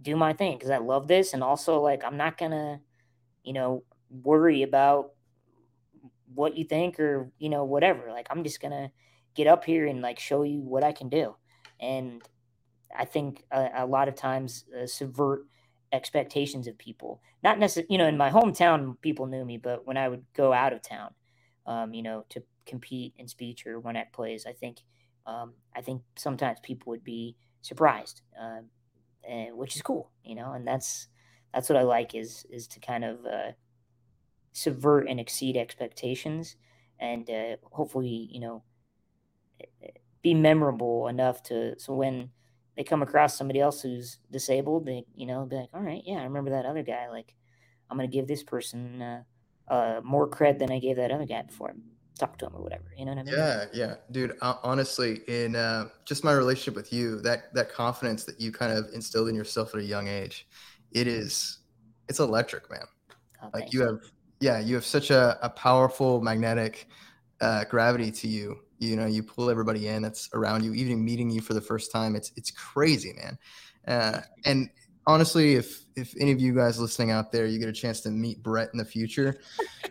do my thing because I love this. And also, like, I'm not going to, you know, worry about what you think or, you know, whatever. Like, I'm just going to get up here and, like, show you what I can do. And I think a, a lot of times uh, subvert expectations of people. Not necessarily, you know, in my hometown, people knew me, but when I would go out of town, um, you know, to compete in speech or run act plays, I think, um, I think sometimes people would be surprised, uh, and, which is cool, you know, and that's that's what I like is is to kind of uh, subvert and exceed expectations, and uh, hopefully, you know, be memorable enough to so when they come across somebody else who's disabled, they you know be like, all right, yeah, I remember that other guy. Like, I'm gonna give this person uh, uh, more cred than I gave that other guy before. Talk to him or whatever. You know what I mean? Yeah, yeah, dude. Uh, honestly, in uh, just my relationship with you, that that confidence that you kind of instilled in yourself at a young age, it is, it's electric, man. Oh, like you have, yeah, you have such a, a powerful magnetic uh, gravity to you you know you pull everybody in that's around you even meeting you for the first time it's it's crazy man. Uh, and honestly if if any of you guys listening out there you get a chance to meet brett in the future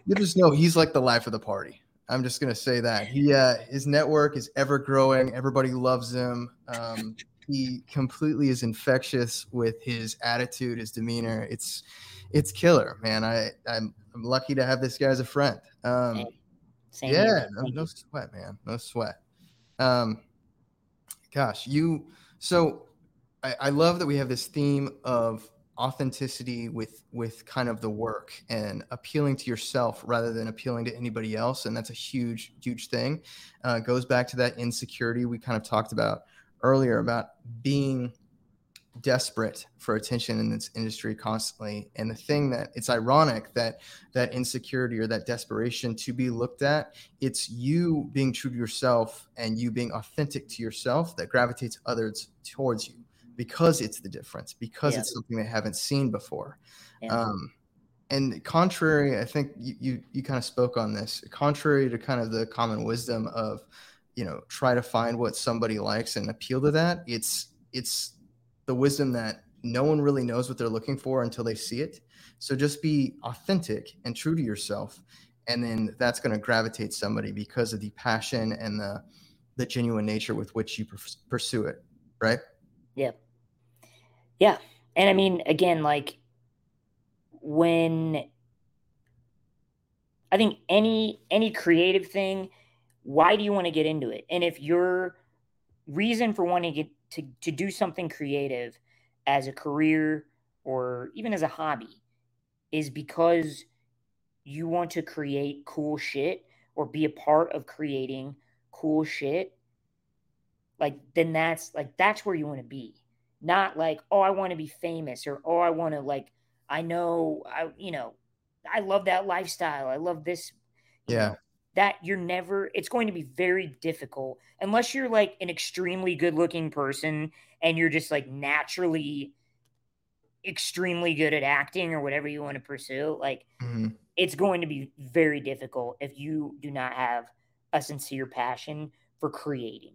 you just know he's like the life of the party. I'm just going to say that. He uh, his network is ever growing. Everybody loves him. Um, he completely is infectious with his attitude his demeanor. It's it's killer man. I i'm, I'm lucky to have this guy as a friend. Um, same yeah, no, no, sweat, man. No sweat. Um, gosh, you. So I, I love that we have this theme of authenticity with with kind of the work and appealing to yourself rather than appealing to anybody else and that's a huge huge thing uh, goes back to that insecurity we kind of talked about earlier about being desperate for attention in this industry constantly and the thing that it's ironic that that insecurity or that desperation to be looked at it's you being true to yourself and you being authentic to yourself that gravitates others towards you because it's the difference because yeah. it's something they haven't seen before yeah. um, and contrary i think you, you you kind of spoke on this contrary to kind of the common wisdom of you know try to find what somebody likes and appeal to that it's it's the wisdom that no one really knows what they're looking for until they see it. So just be authentic and true to yourself. And then that's going to gravitate somebody because of the passion and the, the genuine nature with which you pursue it. Right. Yeah. Yeah. And I mean, again, like when I think any, any creative thing, why do you want to get into it? And if your reason for wanting to get to, to do something creative as a career or even as a hobby is because you want to create cool shit or be a part of creating cool shit like then that's like that's where you want to be. Not like oh i want to be famous or oh i want to like i know i you know i love that lifestyle. I love this yeah. know, that you're never it's going to be very difficult unless you're like an extremely good looking person and you're just like naturally extremely good at acting or whatever you want to pursue like mm-hmm. it's going to be very difficult if you do not have a sincere passion for creating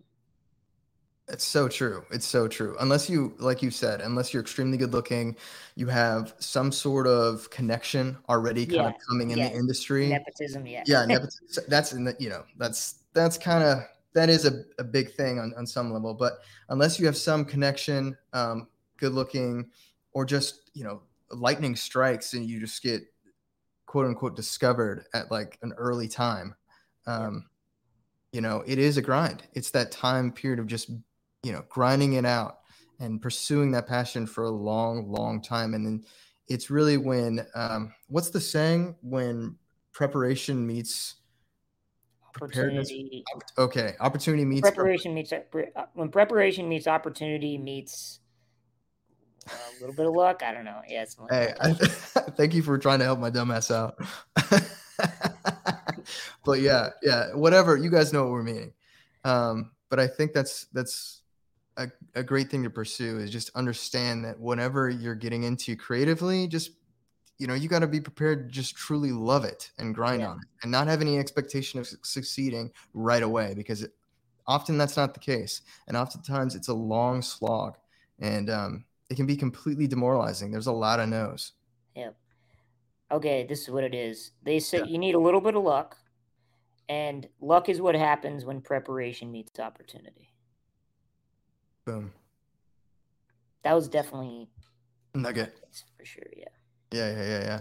it's so true. It's so true. Unless you, like you said, unless you're extremely good looking, you have some sort of connection already kind yeah. of coming in yeah. the industry. Nepotism, yeah. Yeah, nepotism. that's in the, you know, that's that's kind of that is a, a big thing on, on some level. But unless you have some connection, um, good looking, or just you know, lightning strikes and you just get quote unquote discovered at like an early time. Um, you know, it is a grind. It's that time period of just you know grinding it out and pursuing that passion for a long long time and then it's really when um, what's the saying when preparation meets opportunity okay opportunity meets preparation meets uh, when preparation meets opportunity meets a little bit of luck i don't know yeah hey I, [laughs] thank you for trying to help my dumbass out [laughs] but yeah, yeah, whatever. You guys know what we're meaning. Um, but I think that's that's a, a great thing to pursue is just understand that whatever you're getting into creatively, just you know, you got to be prepared to just truly love it and grind yeah. on it and not have any expectation of succeeding right away because it, often that's not the case. And oftentimes it's a long slog and um, it can be completely demoralizing. There's a lot of no's. Yeah. Okay, this is what it is. They say yeah. you need a little bit of luck, and luck is what happens when preparation meets opportunity. Boom. That was definitely nugget for sure. Yeah. Yeah, yeah, yeah, yeah.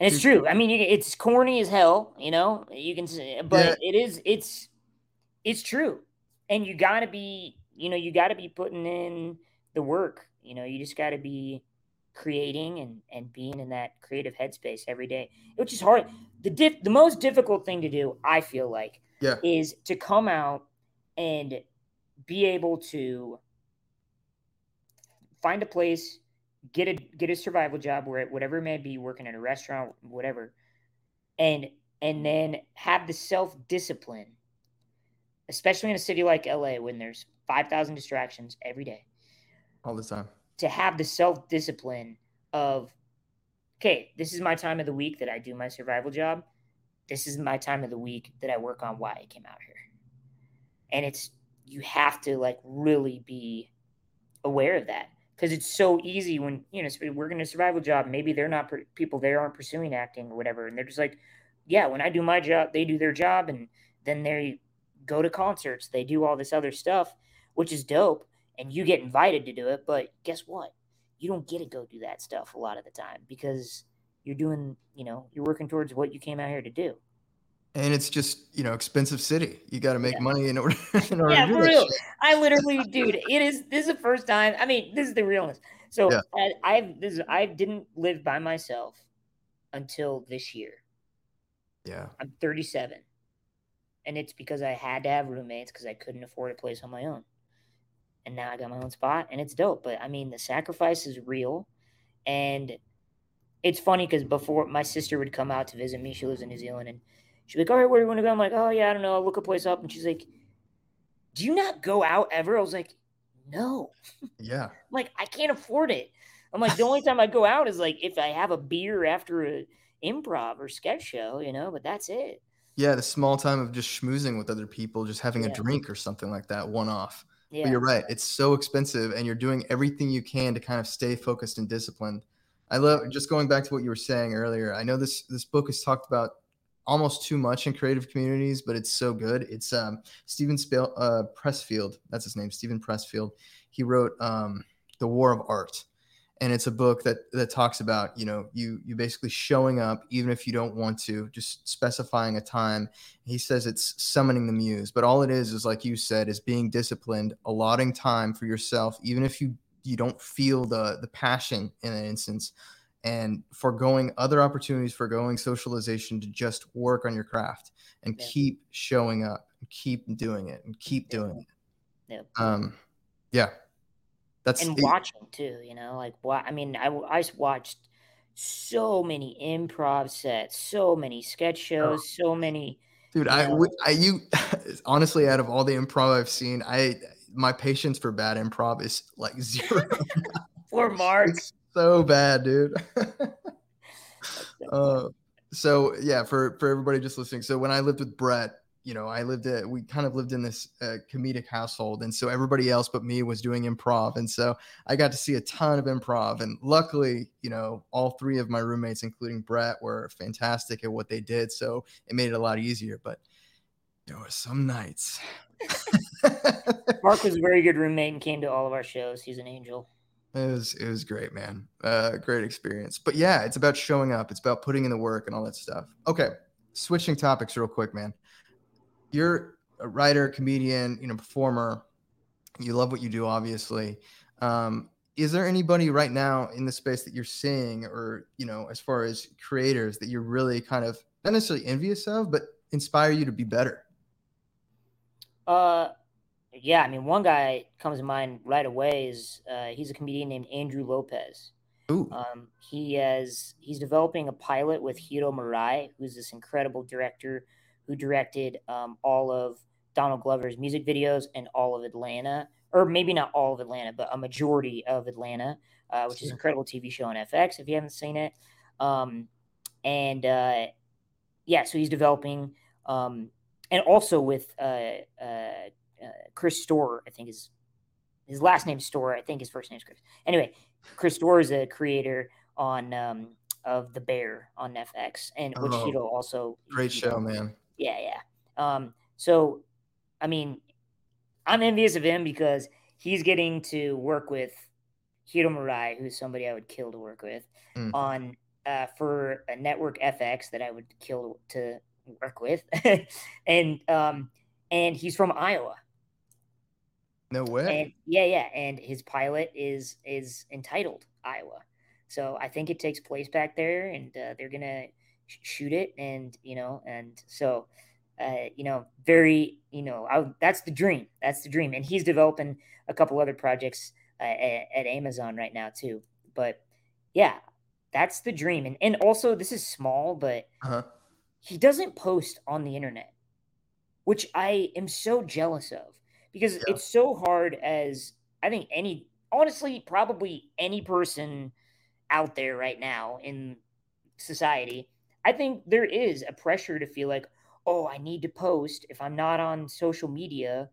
And it's true. I mean, it's corny as hell, you know. You can say, but yeah. it is. It's it's true, and you got to be, you know, you got to be putting in the work. You know, you just got to be creating and and being in that creative headspace every day, which is hard. The diff, the most difficult thing to do, I feel like, yeah. is to come out and be able to find a place get a get a survival job where whatever it may be, working in a restaurant, whatever, and and then have the self discipline, especially in a city like LA when there's five thousand distractions every day, all the time. To have the self discipline of, okay, this is my time of the week that I do my survival job. This is my time of the week that I work on why I came out here, and it's you have to like really be aware of that. Because it's so easy when you know working a survival job maybe they're not people there aren't pursuing acting or whatever and they're just like yeah when i do my job they do their job and then they go to concerts they do all this other stuff which is dope and you get invited to do it but guess what? You don't get to go do that stuff a lot of the time because you're doing you know you're working towards what you came out here to do and it's just you know expensive city. You got to make yeah. money in order. [laughs] in order yeah, for real. I literally, dude, it is. This is the first time. I mean, this is the realness. So yeah. I, I've this. I didn't live by myself until this year. Yeah, I'm 37, and it's because I had to have roommates because I couldn't afford a place on my own. And now I got my own spot, and it's dope. But I mean, the sacrifice is real, and it's funny because before my sister would come out to visit me, she lives in New Zealand, and She's like, all right, where do you want to go? I'm like, oh, yeah, I don't know. I'll look a place up. And she's like, do you not go out ever? I was like, no. Yeah. [laughs] like, I can't afford it. I'm like, the only time I go out is like if I have a beer after a improv or sketch show, you know, but that's it. Yeah, the small time of just schmoozing with other people, just having yeah. a drink or something like that, one off. Yeah. But you're right. It's so expensive, and you're doing everything you can to kind of stay focused and disciplined. I love just going back to what you were saying earlier. I know this this book has talked about almost too much in creative communities, but it's so good. It's um, Spale, uh, Pressfield. That's his name, Steven Pressfield. He wrote um, The War of Art, and it's a book that that talks about you know you you basically showing up even if you don't want to, just specifying a time. He says it's summoning the muse, but all it is is like you said, is being disciplined, allotting time for yourself, even if you you don't feel the the passion in an instance and foregoing other opportunities, foregoing socialization to just work on your craft and yeah. keep showing up and keep doing it and keep doing it. Yeah. Um, yeah. That's and watching too, you know, like what I mean, I, I watched so many improv sets, so many sketch shows, oh. so many. Dude, I, know. I, you [laughs] honestly, out of all the improv I've seen, I, my patience for bad improv is like [laughs] zero. For Mark. It's, so bad, dude. [laughs] uh, so yeah, for for everybody just listening. So when I lived with Brett, you know, I lived at we kind of lived in this uh, comedic household, and so everybody else but me was doing improv, and so I got to see a ton of improv. And luckily, you know, all three of my roommates, including Brett, were fantastic at what they did, so it made it a lot easier. But there were some nights. [laughs] Mark was a very good roommate and came to all of our shows. He's an angel. It was it was great, man. Uh, great experience. But yeah, it's about showing up. It's about putting in the work and all that stuff. Okay, switching topics real quick, man. You're a writer, comedian, you know, performer. You love what you do, obviously. Um, is there anybody right now in the space that you're seeing, or you know, as far as creators that you're really kind of not necessarily envious of, but inspire you to be better? Uh, yeah, I mean, one guy comes to mind right away is uh, he's a comedian named Andrew Lopez. Ooh. Um, he has he's developing a pilot with Hiro Murai, who's this incredible director who directed um, all of Donald Glover's music videos and all of Atlanta, or maybe not all of Atlanta, but a majority of Atlanta, uh, which is an incredible TV show on FX if you haven't seen it. Um, and uh, yeah, so he's developing, um, and also with uh, uh, Chris Storer, I think is his last name Storer. I think his first name is Chris. Anyway, Chris Storer is a creator on um, of The Bear on FX, and which oh, Hito also great show, man. Yeah, yeah. Um, so, I mean, I'm envious of him because he's getting to work with Hiro Murai, who's somebody I would kill to work with, mm. on uh, for a network FX that I would kill to work with, [laughs] and um, and he's from Iowa. No way. And yeah, yeah, and his pilot is is entitled Iowa, so I think it takes place back there, and uh, they're gonna sh- shoot it, and you know, and so. Uh, you know, very, you know, I, that's the dream. That's the dream. And he's developing a couple other projects uh, at, at Amazon right now too. But yeah, that's the dream. And and also this is small, but uh-huh. he doesn't post on the internet, which I am so jealous of because yeah. it's so hard as I think any honestly probably any person out there right now in society, I think there is a pressure to feel like, oh, I need to post. If I'm not on social media,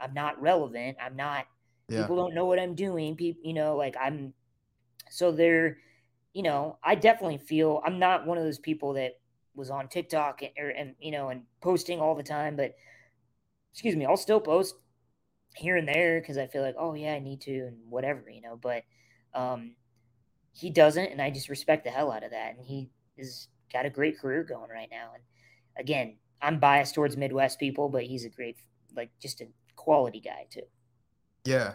I'm not relevant. I'm not yeah. people don't know what I'm doing. People, you know, like I'm so they're you know, I definitely feel I'm not one of those people that was on TikTok and, or, and you know and posting all the time, but excuse me, I'll still post here and there because I feel like, oh yeah, I need to and whatever, you know. But um, he doesn't, and I just respect the hell out of that. And he has got a great career going right now. And again, I'm biased towards Midwest people, but he's a great, like, just a quality guy too. Yeah,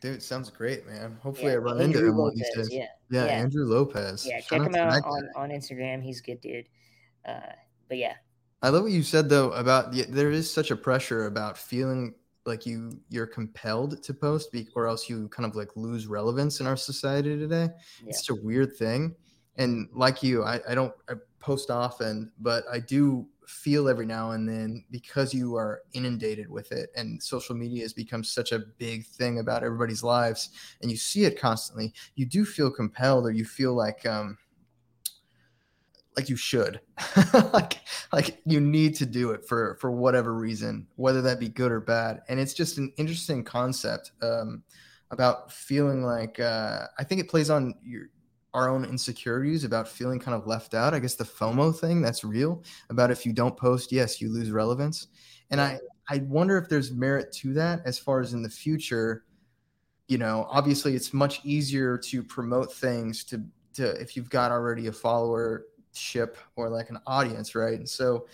Dude, sounds great, man. Hopefully, yeah, I run Andrew into him one of these days. Yeah. yeah. yeah, Andrew Lopez. Yeah, check him out on, on Instagram. He's a good dude. Uh, but yeah, I love what you said though about the, there is such a pressure about feeling like you you're compelled to post, be, or else you kind of like lose relevance in our society today. Yeah. It's such a weird thing. And like you, I, I don't I post often, but I do feel every now and then because you are inundated with it and social media has become such a big thing about everybody's lives and you see it constantly you do feel compelled or you feel like um like you should [laughs] like like you need to do it for for whatever reason whether that be good or bad and it's just an interesting concept um about feeling like uh i think it plays on your our own insecurities about feeling kind of left out. I guess the FOMO thing that's real about if you don't post, yes, you lose relevance. And I, I wonder if there's merit to that as far as in the future. You know, obviously it's much easier to promote things to to if you've got already a followership or like an audience, right? And so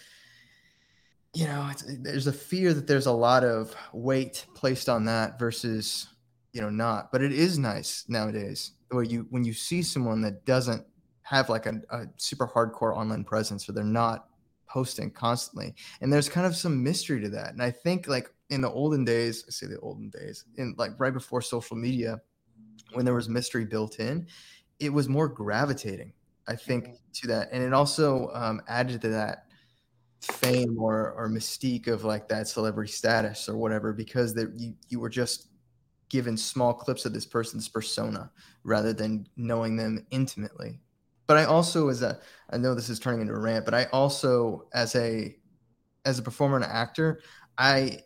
you know, there's a fear that there's a lot of weight placed on that versus, you know, not. But it is nice nowadays where you when you see someone that doesn't have like a, a super hardcore online presence or they're not posting constantly and there's kind of some mystery to that and i think like in the olden days i say the olden days in like right before social media when there was mystery built in it was more gravitating i think to that and it also um, added to that fame or or mystique of like that celebrity status or whatever because that you you were just given small clips of this person's persona rather than knowing them intimately. But I also, as a, I know this is turning into a rant, but I also, as a, as a performer and actor, I,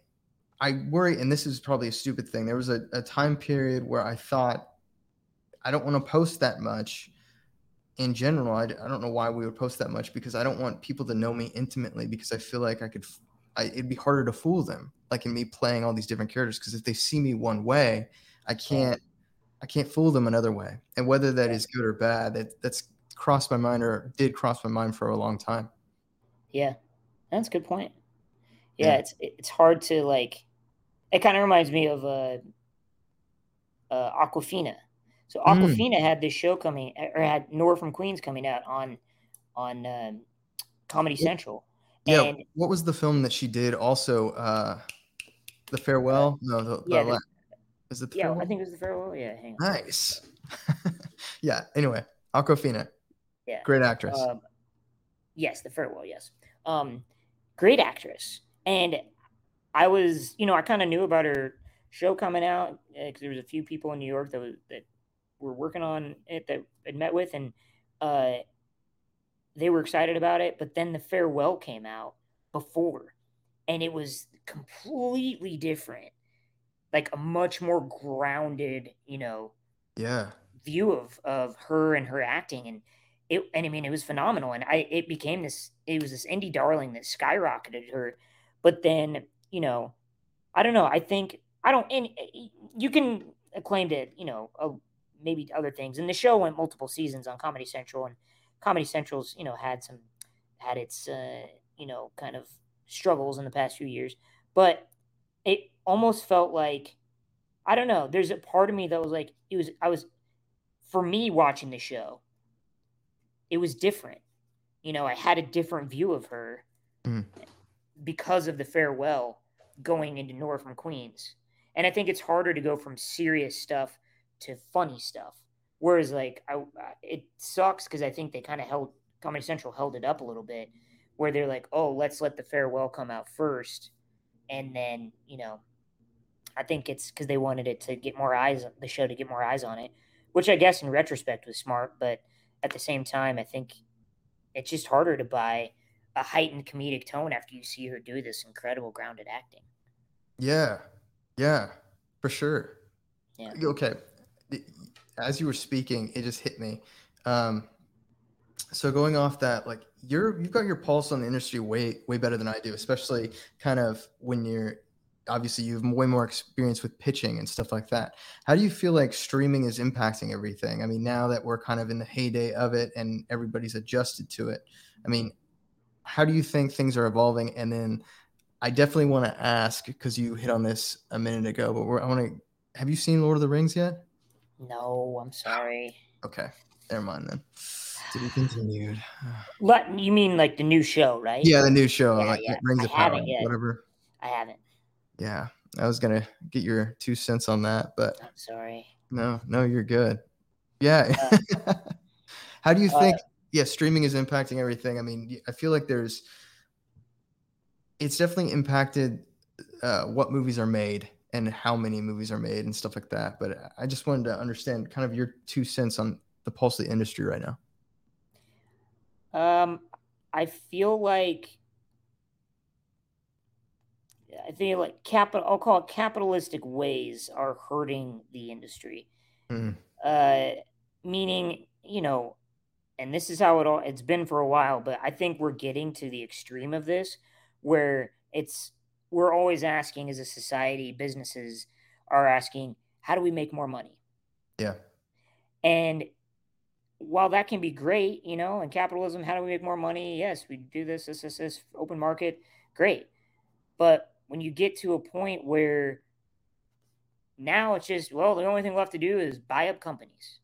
I worry, and this is probably a stupid thing. There was a, a time period where I thought, I don't want to post that much in general. I, I don't know why we would post that much because I don't want people to know me intimately because I feel like I could I, it'd be harder to fool them, like in me playing all these different characters. Because if they see me one way, I can't, I can't fool them another way. And whether that is good or bad, that that's crossed my mind or did cross my mind for a long time. Yeah, that's a good point. Yeah, yeah. it's it's hard to like. It kind of reminds me of uh, uh, Awkwafina. So Awkwafina mm. had this show coming, or had Nora from Queens coming out on on um, Comedy Central, yeah. And, what was the film that she did? Also, uh, The Farewell. No, the, yeah, the, is it? The yeah, farewell? I think it was The Farewell. Yeah, hang on. Nice. [laughs] yeah. Anyway, Awkwafina. Yeah. Great actress. Um, yes, The Farewell. Yes. Um, great actress. And I was, you know, I kind of knew about her show coming out because uh, there was a few people in New York that was that were working on it that I met with, and uh, they were excited about it. But then the farewell came out before, and it was completely different, like a much more grounded, you know, yeah, view of of her and her acting, and it. And I mean, it was phenomenal, and I it became this. It was this indie darling that skyrocketed her, but then you know, I don't know. I think I don't, and eh, you can acclaim it, you know, uh, maybe other things. And the show went multiple seasons on Comedy Central, and Comedy Central's, you know, had some, had its, uh, you know, kind of struggles in the past few years. But it almost felt like, I don't know, there's a part of me that was like, it was, I was, for me watching the show, it was different. You know, I had a different view of her mm. because of the farewell going into Nora from Queens. And I think it's harder to go from serious stuff to funny stuff. Whereas like I, it sucks because I think they kind of held Comedy Central held it up a little bit, where they're like, oh, let's let the farewell come out first, and then you know, I think it's because they wanted it to get more eyes, the show to get more eyes on it, which I guess in retrospect was smart, but at the same time, I think it's just harder to buy a heightened comedic tone after you see her do this incredible grounded acting. Yeah, yeah, for sure. Yeah. Okay. As you were speaking, it just hit me. Um, so going off that, like you're you've got your pulse on the industry way way better than I do, especially kind of when you're obviously you have way more experience with pitching and stuff like that. How do you feel like streaming is impacting everything? I mean, now that we're kind of in the heyday of it and everybody's adjusted to it, I mean, how do you think things are evolving? And then I definitely want to ask because you hit on this a minute ago, but I want to. Have you seen Lord of the Rings yet? No, I'm sorry. Okay, never mind then. To be continued. [sighs] What you mean, like the new show, right? Yeah, the new show, yeah, like yeah. Rings I of Power, yet. whatever. I haven't. Yeah, I was gonna get your two cents on that, but I'm sorry. No, no, you're good. Yeah. Uh, [laughs] How do you think? Uh, yeah, streaming is impacting everything. I mean, I feel like there's it's definitely impacted uh, what movies are made and how many movies are made and stuff like that. But I just wanted to understand kind of your two cents on the pulse of the industry right now. Um, I feel like I think like capital. I'll call it capitalistic ways are hurting the industry. Mm. Uh, meaning, you know, and this is how it all it's been for a while. But I think we're getting to the extreme of this where it's we're always asking as a society, businesses are asking, how do we make more money? Yeah. And while that can be great, you know, in capitalism, how do we make more money? Yes, we do this, this, this, this, open market, great. But when you get to a point where now it's just, well, the only thing left to do is buy up companies.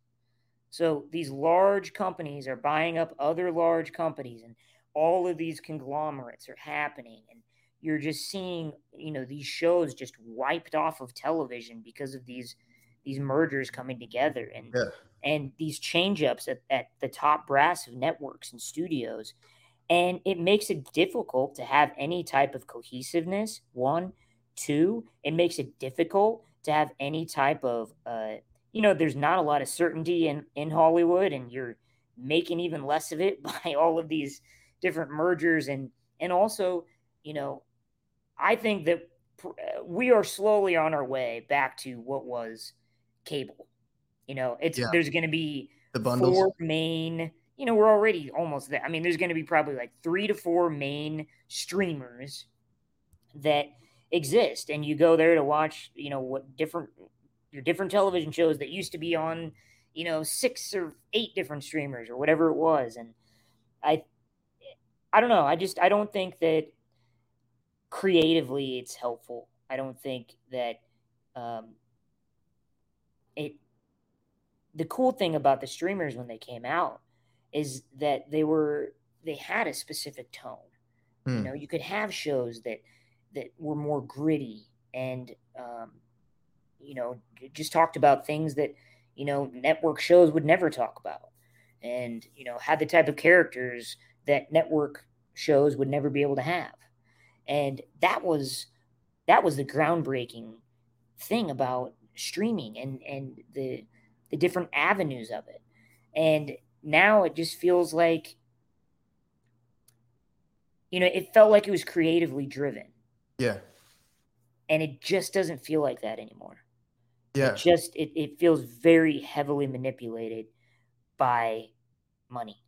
So these large companies are buying up other large companies and all of these conglomerates are happening and you're just seeing you know these shows just wiped off of television because of these these mergers coming together and yeah. and these change ups at, at the top brass of networks and studios. And it makes it difficult to have any type of cohesiveness. One two it makes it difficult to have any type of uh you know there's not a lot of certainty in in hollywood and you're making even less of it [laughs] by all of these different mergers. And and also you know i think that uh, we are slowly on our way back to what was cable you know it's yeah. there's going to be the bundles. four main you know we're already almost there i mean there's going to be probably like three to four main streamers that exist and you go there to watch you know what different your different television shows that used to be on you know six or eight different streamers or whatever it was and i I don't know. I just I don't think that creatively it's helpful. I don't think that um, it. The cool thing about the streamers when they came out is that they were they had a specific tone. Hmm. You know, you could have shows that that were more gritty and um, you know just talked about things that you know network shows would never talk about, and you know had the type of characters that network shows would never be able to have. And that was that was the groundbreaking thing about streaming and and the the different avenues of it. And now it just feels like you know it felt like it was creatively driven. Yeah. And it just doesn't feel like that anymore. Yeah. it just it, it feels very heavily manipulated by money.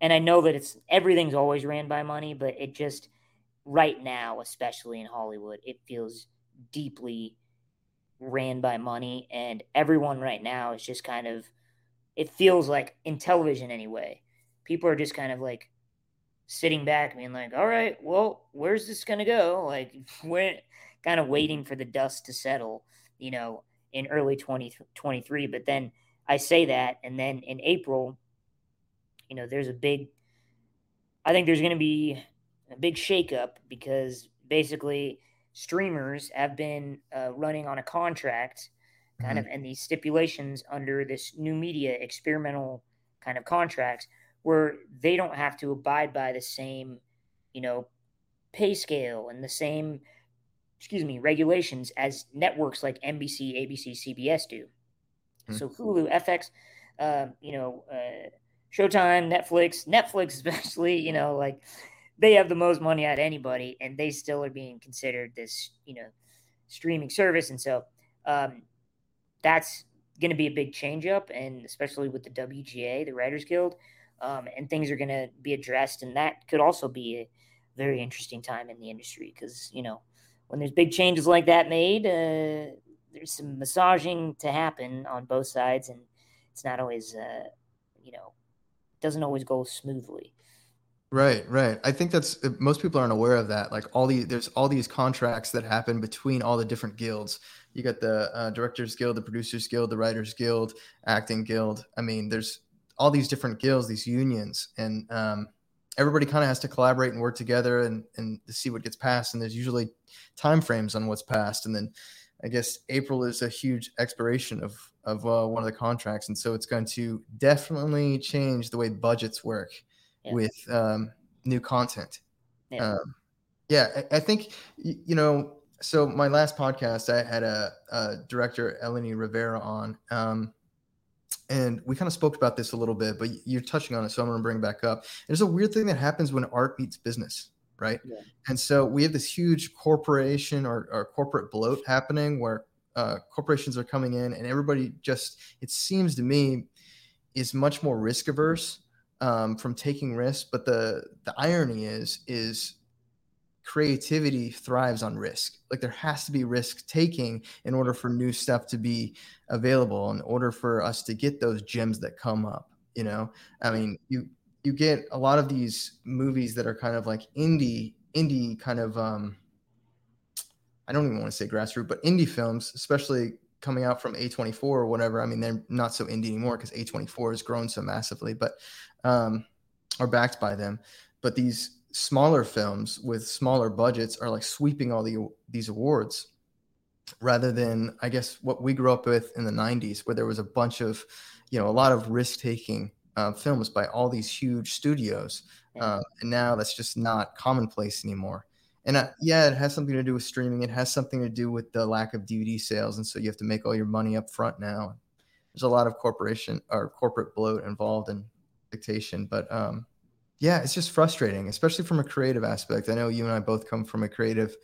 And i know that it's everything's always ran by money but it just right now especially in hollywood it feels deeply ran by money and everyone right now is just kind of it feels like in television anyway. People are just kind of like sitting back being like all right well where's this going to go? Like [laughs] we're kind of waiting for the dust to settle you know in early 2023 but then i say that and then in april you know there's a big i think there's going to be a big shakeup because basically streamers have been uh, running on a contract kind mm-hmm. of and these stipulations under this new media experimental kind of contracts where they don't have to abide by the same you know pay scale and the same excuse me regulations as networks like NBC, ABC, CBS do. Mm-hmm. So Hulu, FX, uh, you know, uh, Showtime, Netflix, Netflix [laughs] especially, you know, like they have the most money out of anybody, and they still are being considered this, you know, streaming service. And so um, that's going to be a big change up, and especially with the WGA, the Writers Guild, um, and things are going to be addressed. And that could also be a very interesting time in the industry because, you know, when there's big changes like that made, uh, there's some massaging to happen on both sides, and it's not always, uh, you know, doesn't always go smoothly. Right, right. I think that's most people aren't aware of that. Like all the there's all these contracts that happen between all the different guilds. You got the uh, directors guild, the producers guild, the writers guild, acting guild. I mean, there's all these different guilds, these unions, and um, everybody kind of has to collaborate and work together and and to see what gets passed. And there's usually time frames on what's passed. And then I guess April is a huge expiration of of uh, one of the contracts, and so it's going to definitely change the way budgets work yeah. with um, new content. Yeah, um, yeah I, I, think you know. So my last podcast, I had a, a director, Eleni Rivera, on, um, and we kind of spoke about this a little bit, but you're touching on it, so I'm going to bring it back up. There's a weird thing that happens when art meets business, right? Yeah. And so we have this huge corporation or, or corporate bloat happening where uh, corporations are coming in, and everybody just, it seems to me, is much more risk averse um, from taking risks. But the the irony is is creativity thrives on risk. Like there has to be risk taking in order for new stuff to be available, in order for us to get those gems that come up. You know, I mean, you you get a lot of these movies that are kind of like indie indie kind of um I don't even want to say grassroots, but indie films, especially coming out from A24 or whatever. I mean, they're not so indie anymore because A24 has grown so massively, but um, are backed by them. But these smaller films with smaller budgets are like sweeping all the these awards rather than I guess what we grew up with in the 90s where there was a bunch of you know a lot of risk taking uh, films by all these huge studios uh, and now that's just not commonplace anymore and uh, yeah it has something to do with streaming it has something to do with the lack of dvd sales and so you have to make all your money up front now there's a lot of corporation or corporate bloat involved in dictation but um, yeah, it's just frustrating, especially from a creative aspect. I know you and I both come from a creative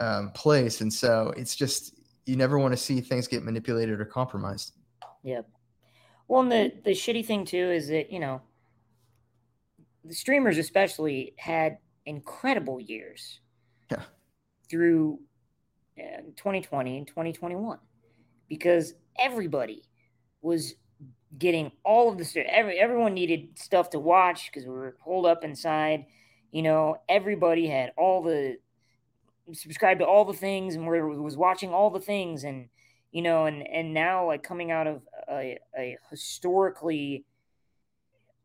um, place, and so it's just you never want to see things get manipulated or compromised. Yep. Well, and the the shitty thing too is that you know the streamers especially had incredible years. Yeah. Through uh, 2020 and 2021, because everybody was getting all of the stuff. Every, everyone needed stuff to watch because we were holed up inside. You know, everybody had all the subscribed to all the things and we're was watching all the things and you know and and now like coming out of a, a historically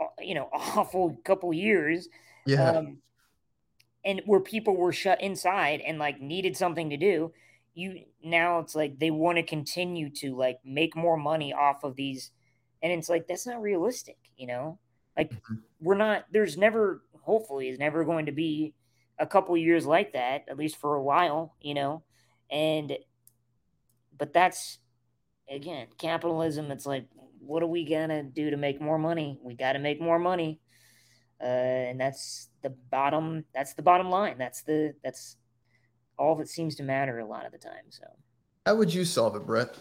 uh, you know [laughs] awful couple years yeah um, and where people were shut inside and like needed something to do you now it's like they want to continue to like make more money off of these and it's like that's not realistic you know like mm-hmm. we're not there's never hopefully is never going to be a couple years like that, at least for a while, you know, and but that's again capitalism. It's like, what are we gonna do to make more money? We got to make more money, uh, and that's the bottom. That's the bottom line. That's the that's all that seems to matter a lot of the time. So, how would you solve it, Brett?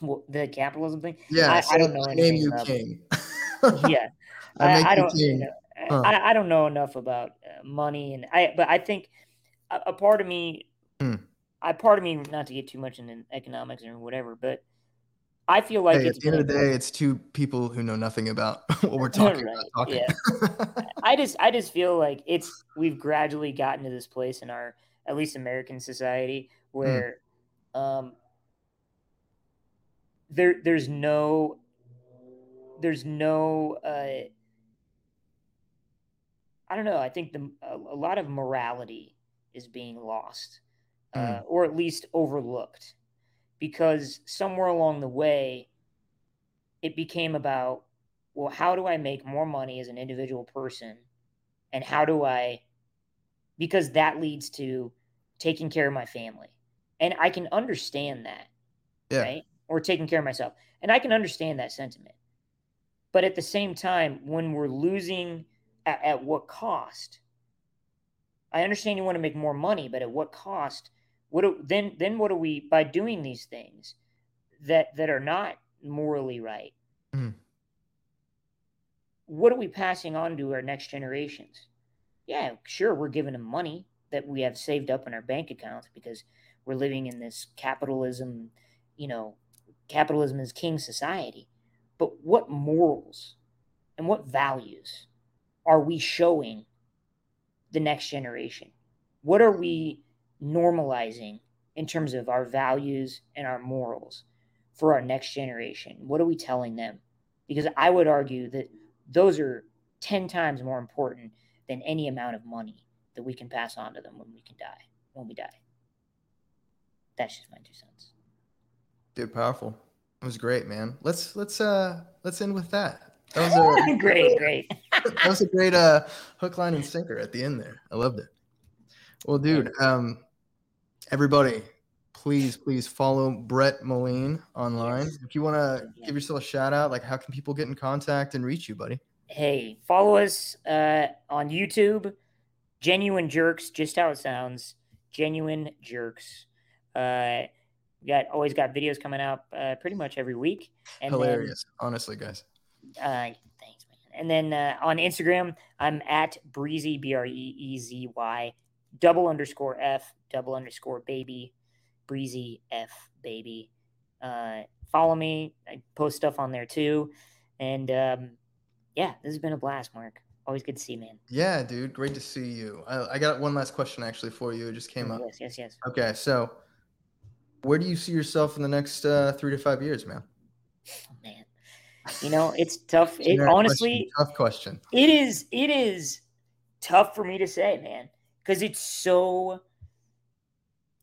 Well, the capitalism thing. Yeah, I, I don't know. Name you king. [laughs] yeah, [laughs] I, I, don't. You know, huh. I, I don't know enough about uh, money, and I. But I think a, a part of me, hmm. I part of me, not to get too much into economics or whatever, but I feel like hey, at the end of the day, it's two people who know nothing about [laughs] what we're talking right, about. Talking. Yeah. [laughs] I just, I just feel like it's we've gradually gotten to this place in our, at least American society, hmm. where, hmm. um, there, there's no, there's no, uh, I don't know. I think the a, a lot of morality is being lost, mm. uh, or at least overlooked, because somewhere along the way, it became about, well, how do I make more money as an individual person, and how do I, because that leads to taking care of my family, and I can understand that, yeah. right? Or taking care of myself, and I can understand that sentiment, but at the same time, when we're losing at, at what cost? I understand you want to make more money, but at what cost? What do, then? Then what are we by doing these things that that are not morally right? Mm. What are we passing on to our next generations? Yeah, sure, we're giving them money that we have saved up in our bank accounts because we're living in this capitalism, you know, capitalism is king society. But what morals and what values are we showing the next generation? What are we normalizing in terms of our values and our morals for our next generation? What are we telling them? Because I would argue that those are 10 times more important than any amount of money that we can pass on to them when we can die, when we die. That's just my two cents. Dude, powerful. It was great, man. Let's let's uh let's end with that. That was a [laughs] great, great. that was a great uh, hook, line, and sinker at the end there. I loved it. Well, dude, um, everybody, please, please follow Brett Moline online. If you want to give yourself a shout out, like how can people get in contact and reach you, buddy? Hey, follow us uh, on YouTube. Genuine Jerks, just how it sounds. Genuine Jerks. Uh, we got always got videos coming out uh, pretty much every week. And Hilarious, then, honestly, guys. Uh, thanks, man. And then uh, on Instagram, I'm at Breezy B R E E Z Y double underscore F double underscore baby Breezy F baby. Uh, follow me. I post stuff on there too. And um, yeah, this has been a blast, Mark. Always good to see you, man. Yeah, dude. Great to see you. I, I got one last question actually for you. It just came up. Yes, yes, yes. Okay, so where do you see yourself in the next uh, three to five years, man? Oh, man, you know, it's tough. [laughs] It honestly question. tough question. It is it is tough for me to say, man, because it's so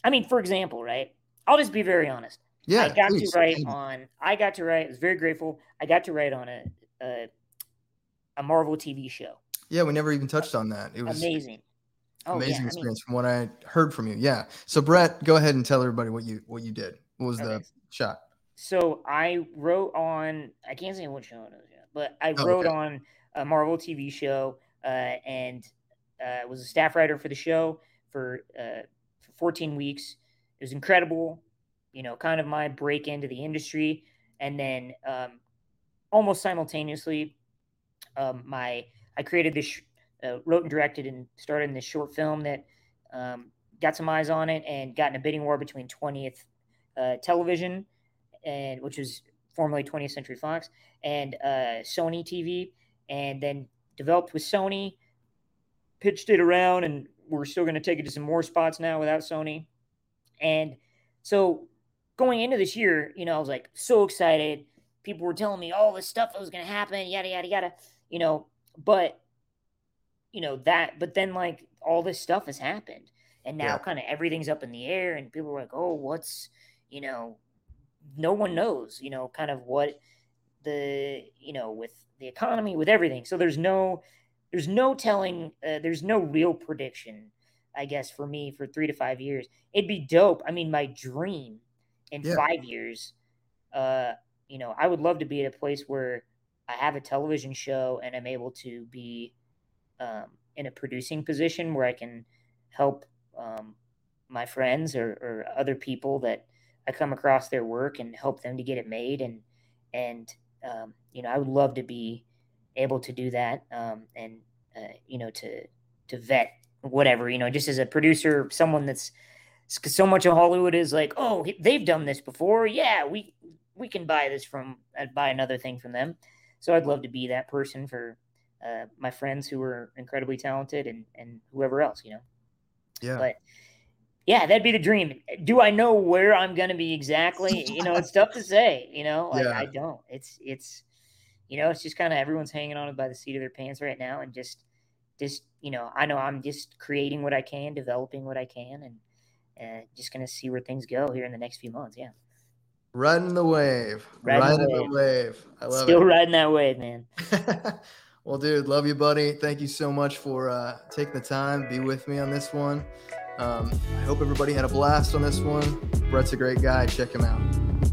I mean, for example, right? I'll just be very honest. Yeah. I got please. to write on I got to write, I was very grateful. I got to write on a a, a Marvel TV show. Yeah, we never even touched on that. It was amazing. Oh, amazing yeah, experience I mean, from what I heard from you. Yeah. So Brett, go ahead and tell everybody what you what you did. What was okay. the shot? So I wrote on I can't say what show it is yet, but I oh, wrote okay. on a Marvel TV show uh, and uh, was a staff writer for the show for uh, for 14 weeks. It was incredible, you know, kind of my break into the industry, and then um, almost simultaneously, um, my I created this, uh, wrote and directed and started in this short film that um, got some eyes on it and got in a bidding war between 20th uh, Television and which was formerly 20th Century Fox, and uh, Sony TV, and then developed with Sony, pitched it around, and we're still going to take it to some more spots now without Sony. And so going into this year, you know, I was like so excited. People were telling me all this stuff that was going to happen, yada, yada, yada, you know, but, you know, that, but then like all this stuff has happened. And now yeah. kind of everything's up in the air, and people are like, oh, what's, you know, no one knows, you know, kind of what the, you know, with the economy, with everything. So there's no, there's no telling. Uh, there's no real prediction, I guess, for me for three to five years. It'd be dope. I mean, my dream in Yeah. five years, uh, you know, I would love to be at a place where I have a television show and I'm able to be um, in a producing position where I can help um, my friends or, or other people that I come across their work and help them to get it made. And and um, you know, I would love to be able to do that um, and uh, you know to to vet whatever you know just as a producer, someone that's so much of Hollywood is like, oh, they've done this before. Yeah, we we can buy this from uh, buy another thing from them. So I'd love to be that person for uh, my friends who are incredibly talented and and whoever else, you know. Yeah. But yeah, that'd be the dream. Do I know where I'm going to be exactly? You know, it's tough to say. You know, like Yeah. I don't. It's it's you know, it's just kind of everyone's hanging on it by the seat of their pants right now, and just just you know, I know I'm just creating what I can, developing what I can, and uh, just gonna see where things go here in the next few months. Yeah, Riding the wave. Riding the Riding the wave. I love still it. Still riding that wave, man. [laughs] well, dude, love you, buddy. Thank you so much for uh, taking the time, be with me on this one. Um, I hope everybody had a blast on this one. Brett's a great guy. Check him out.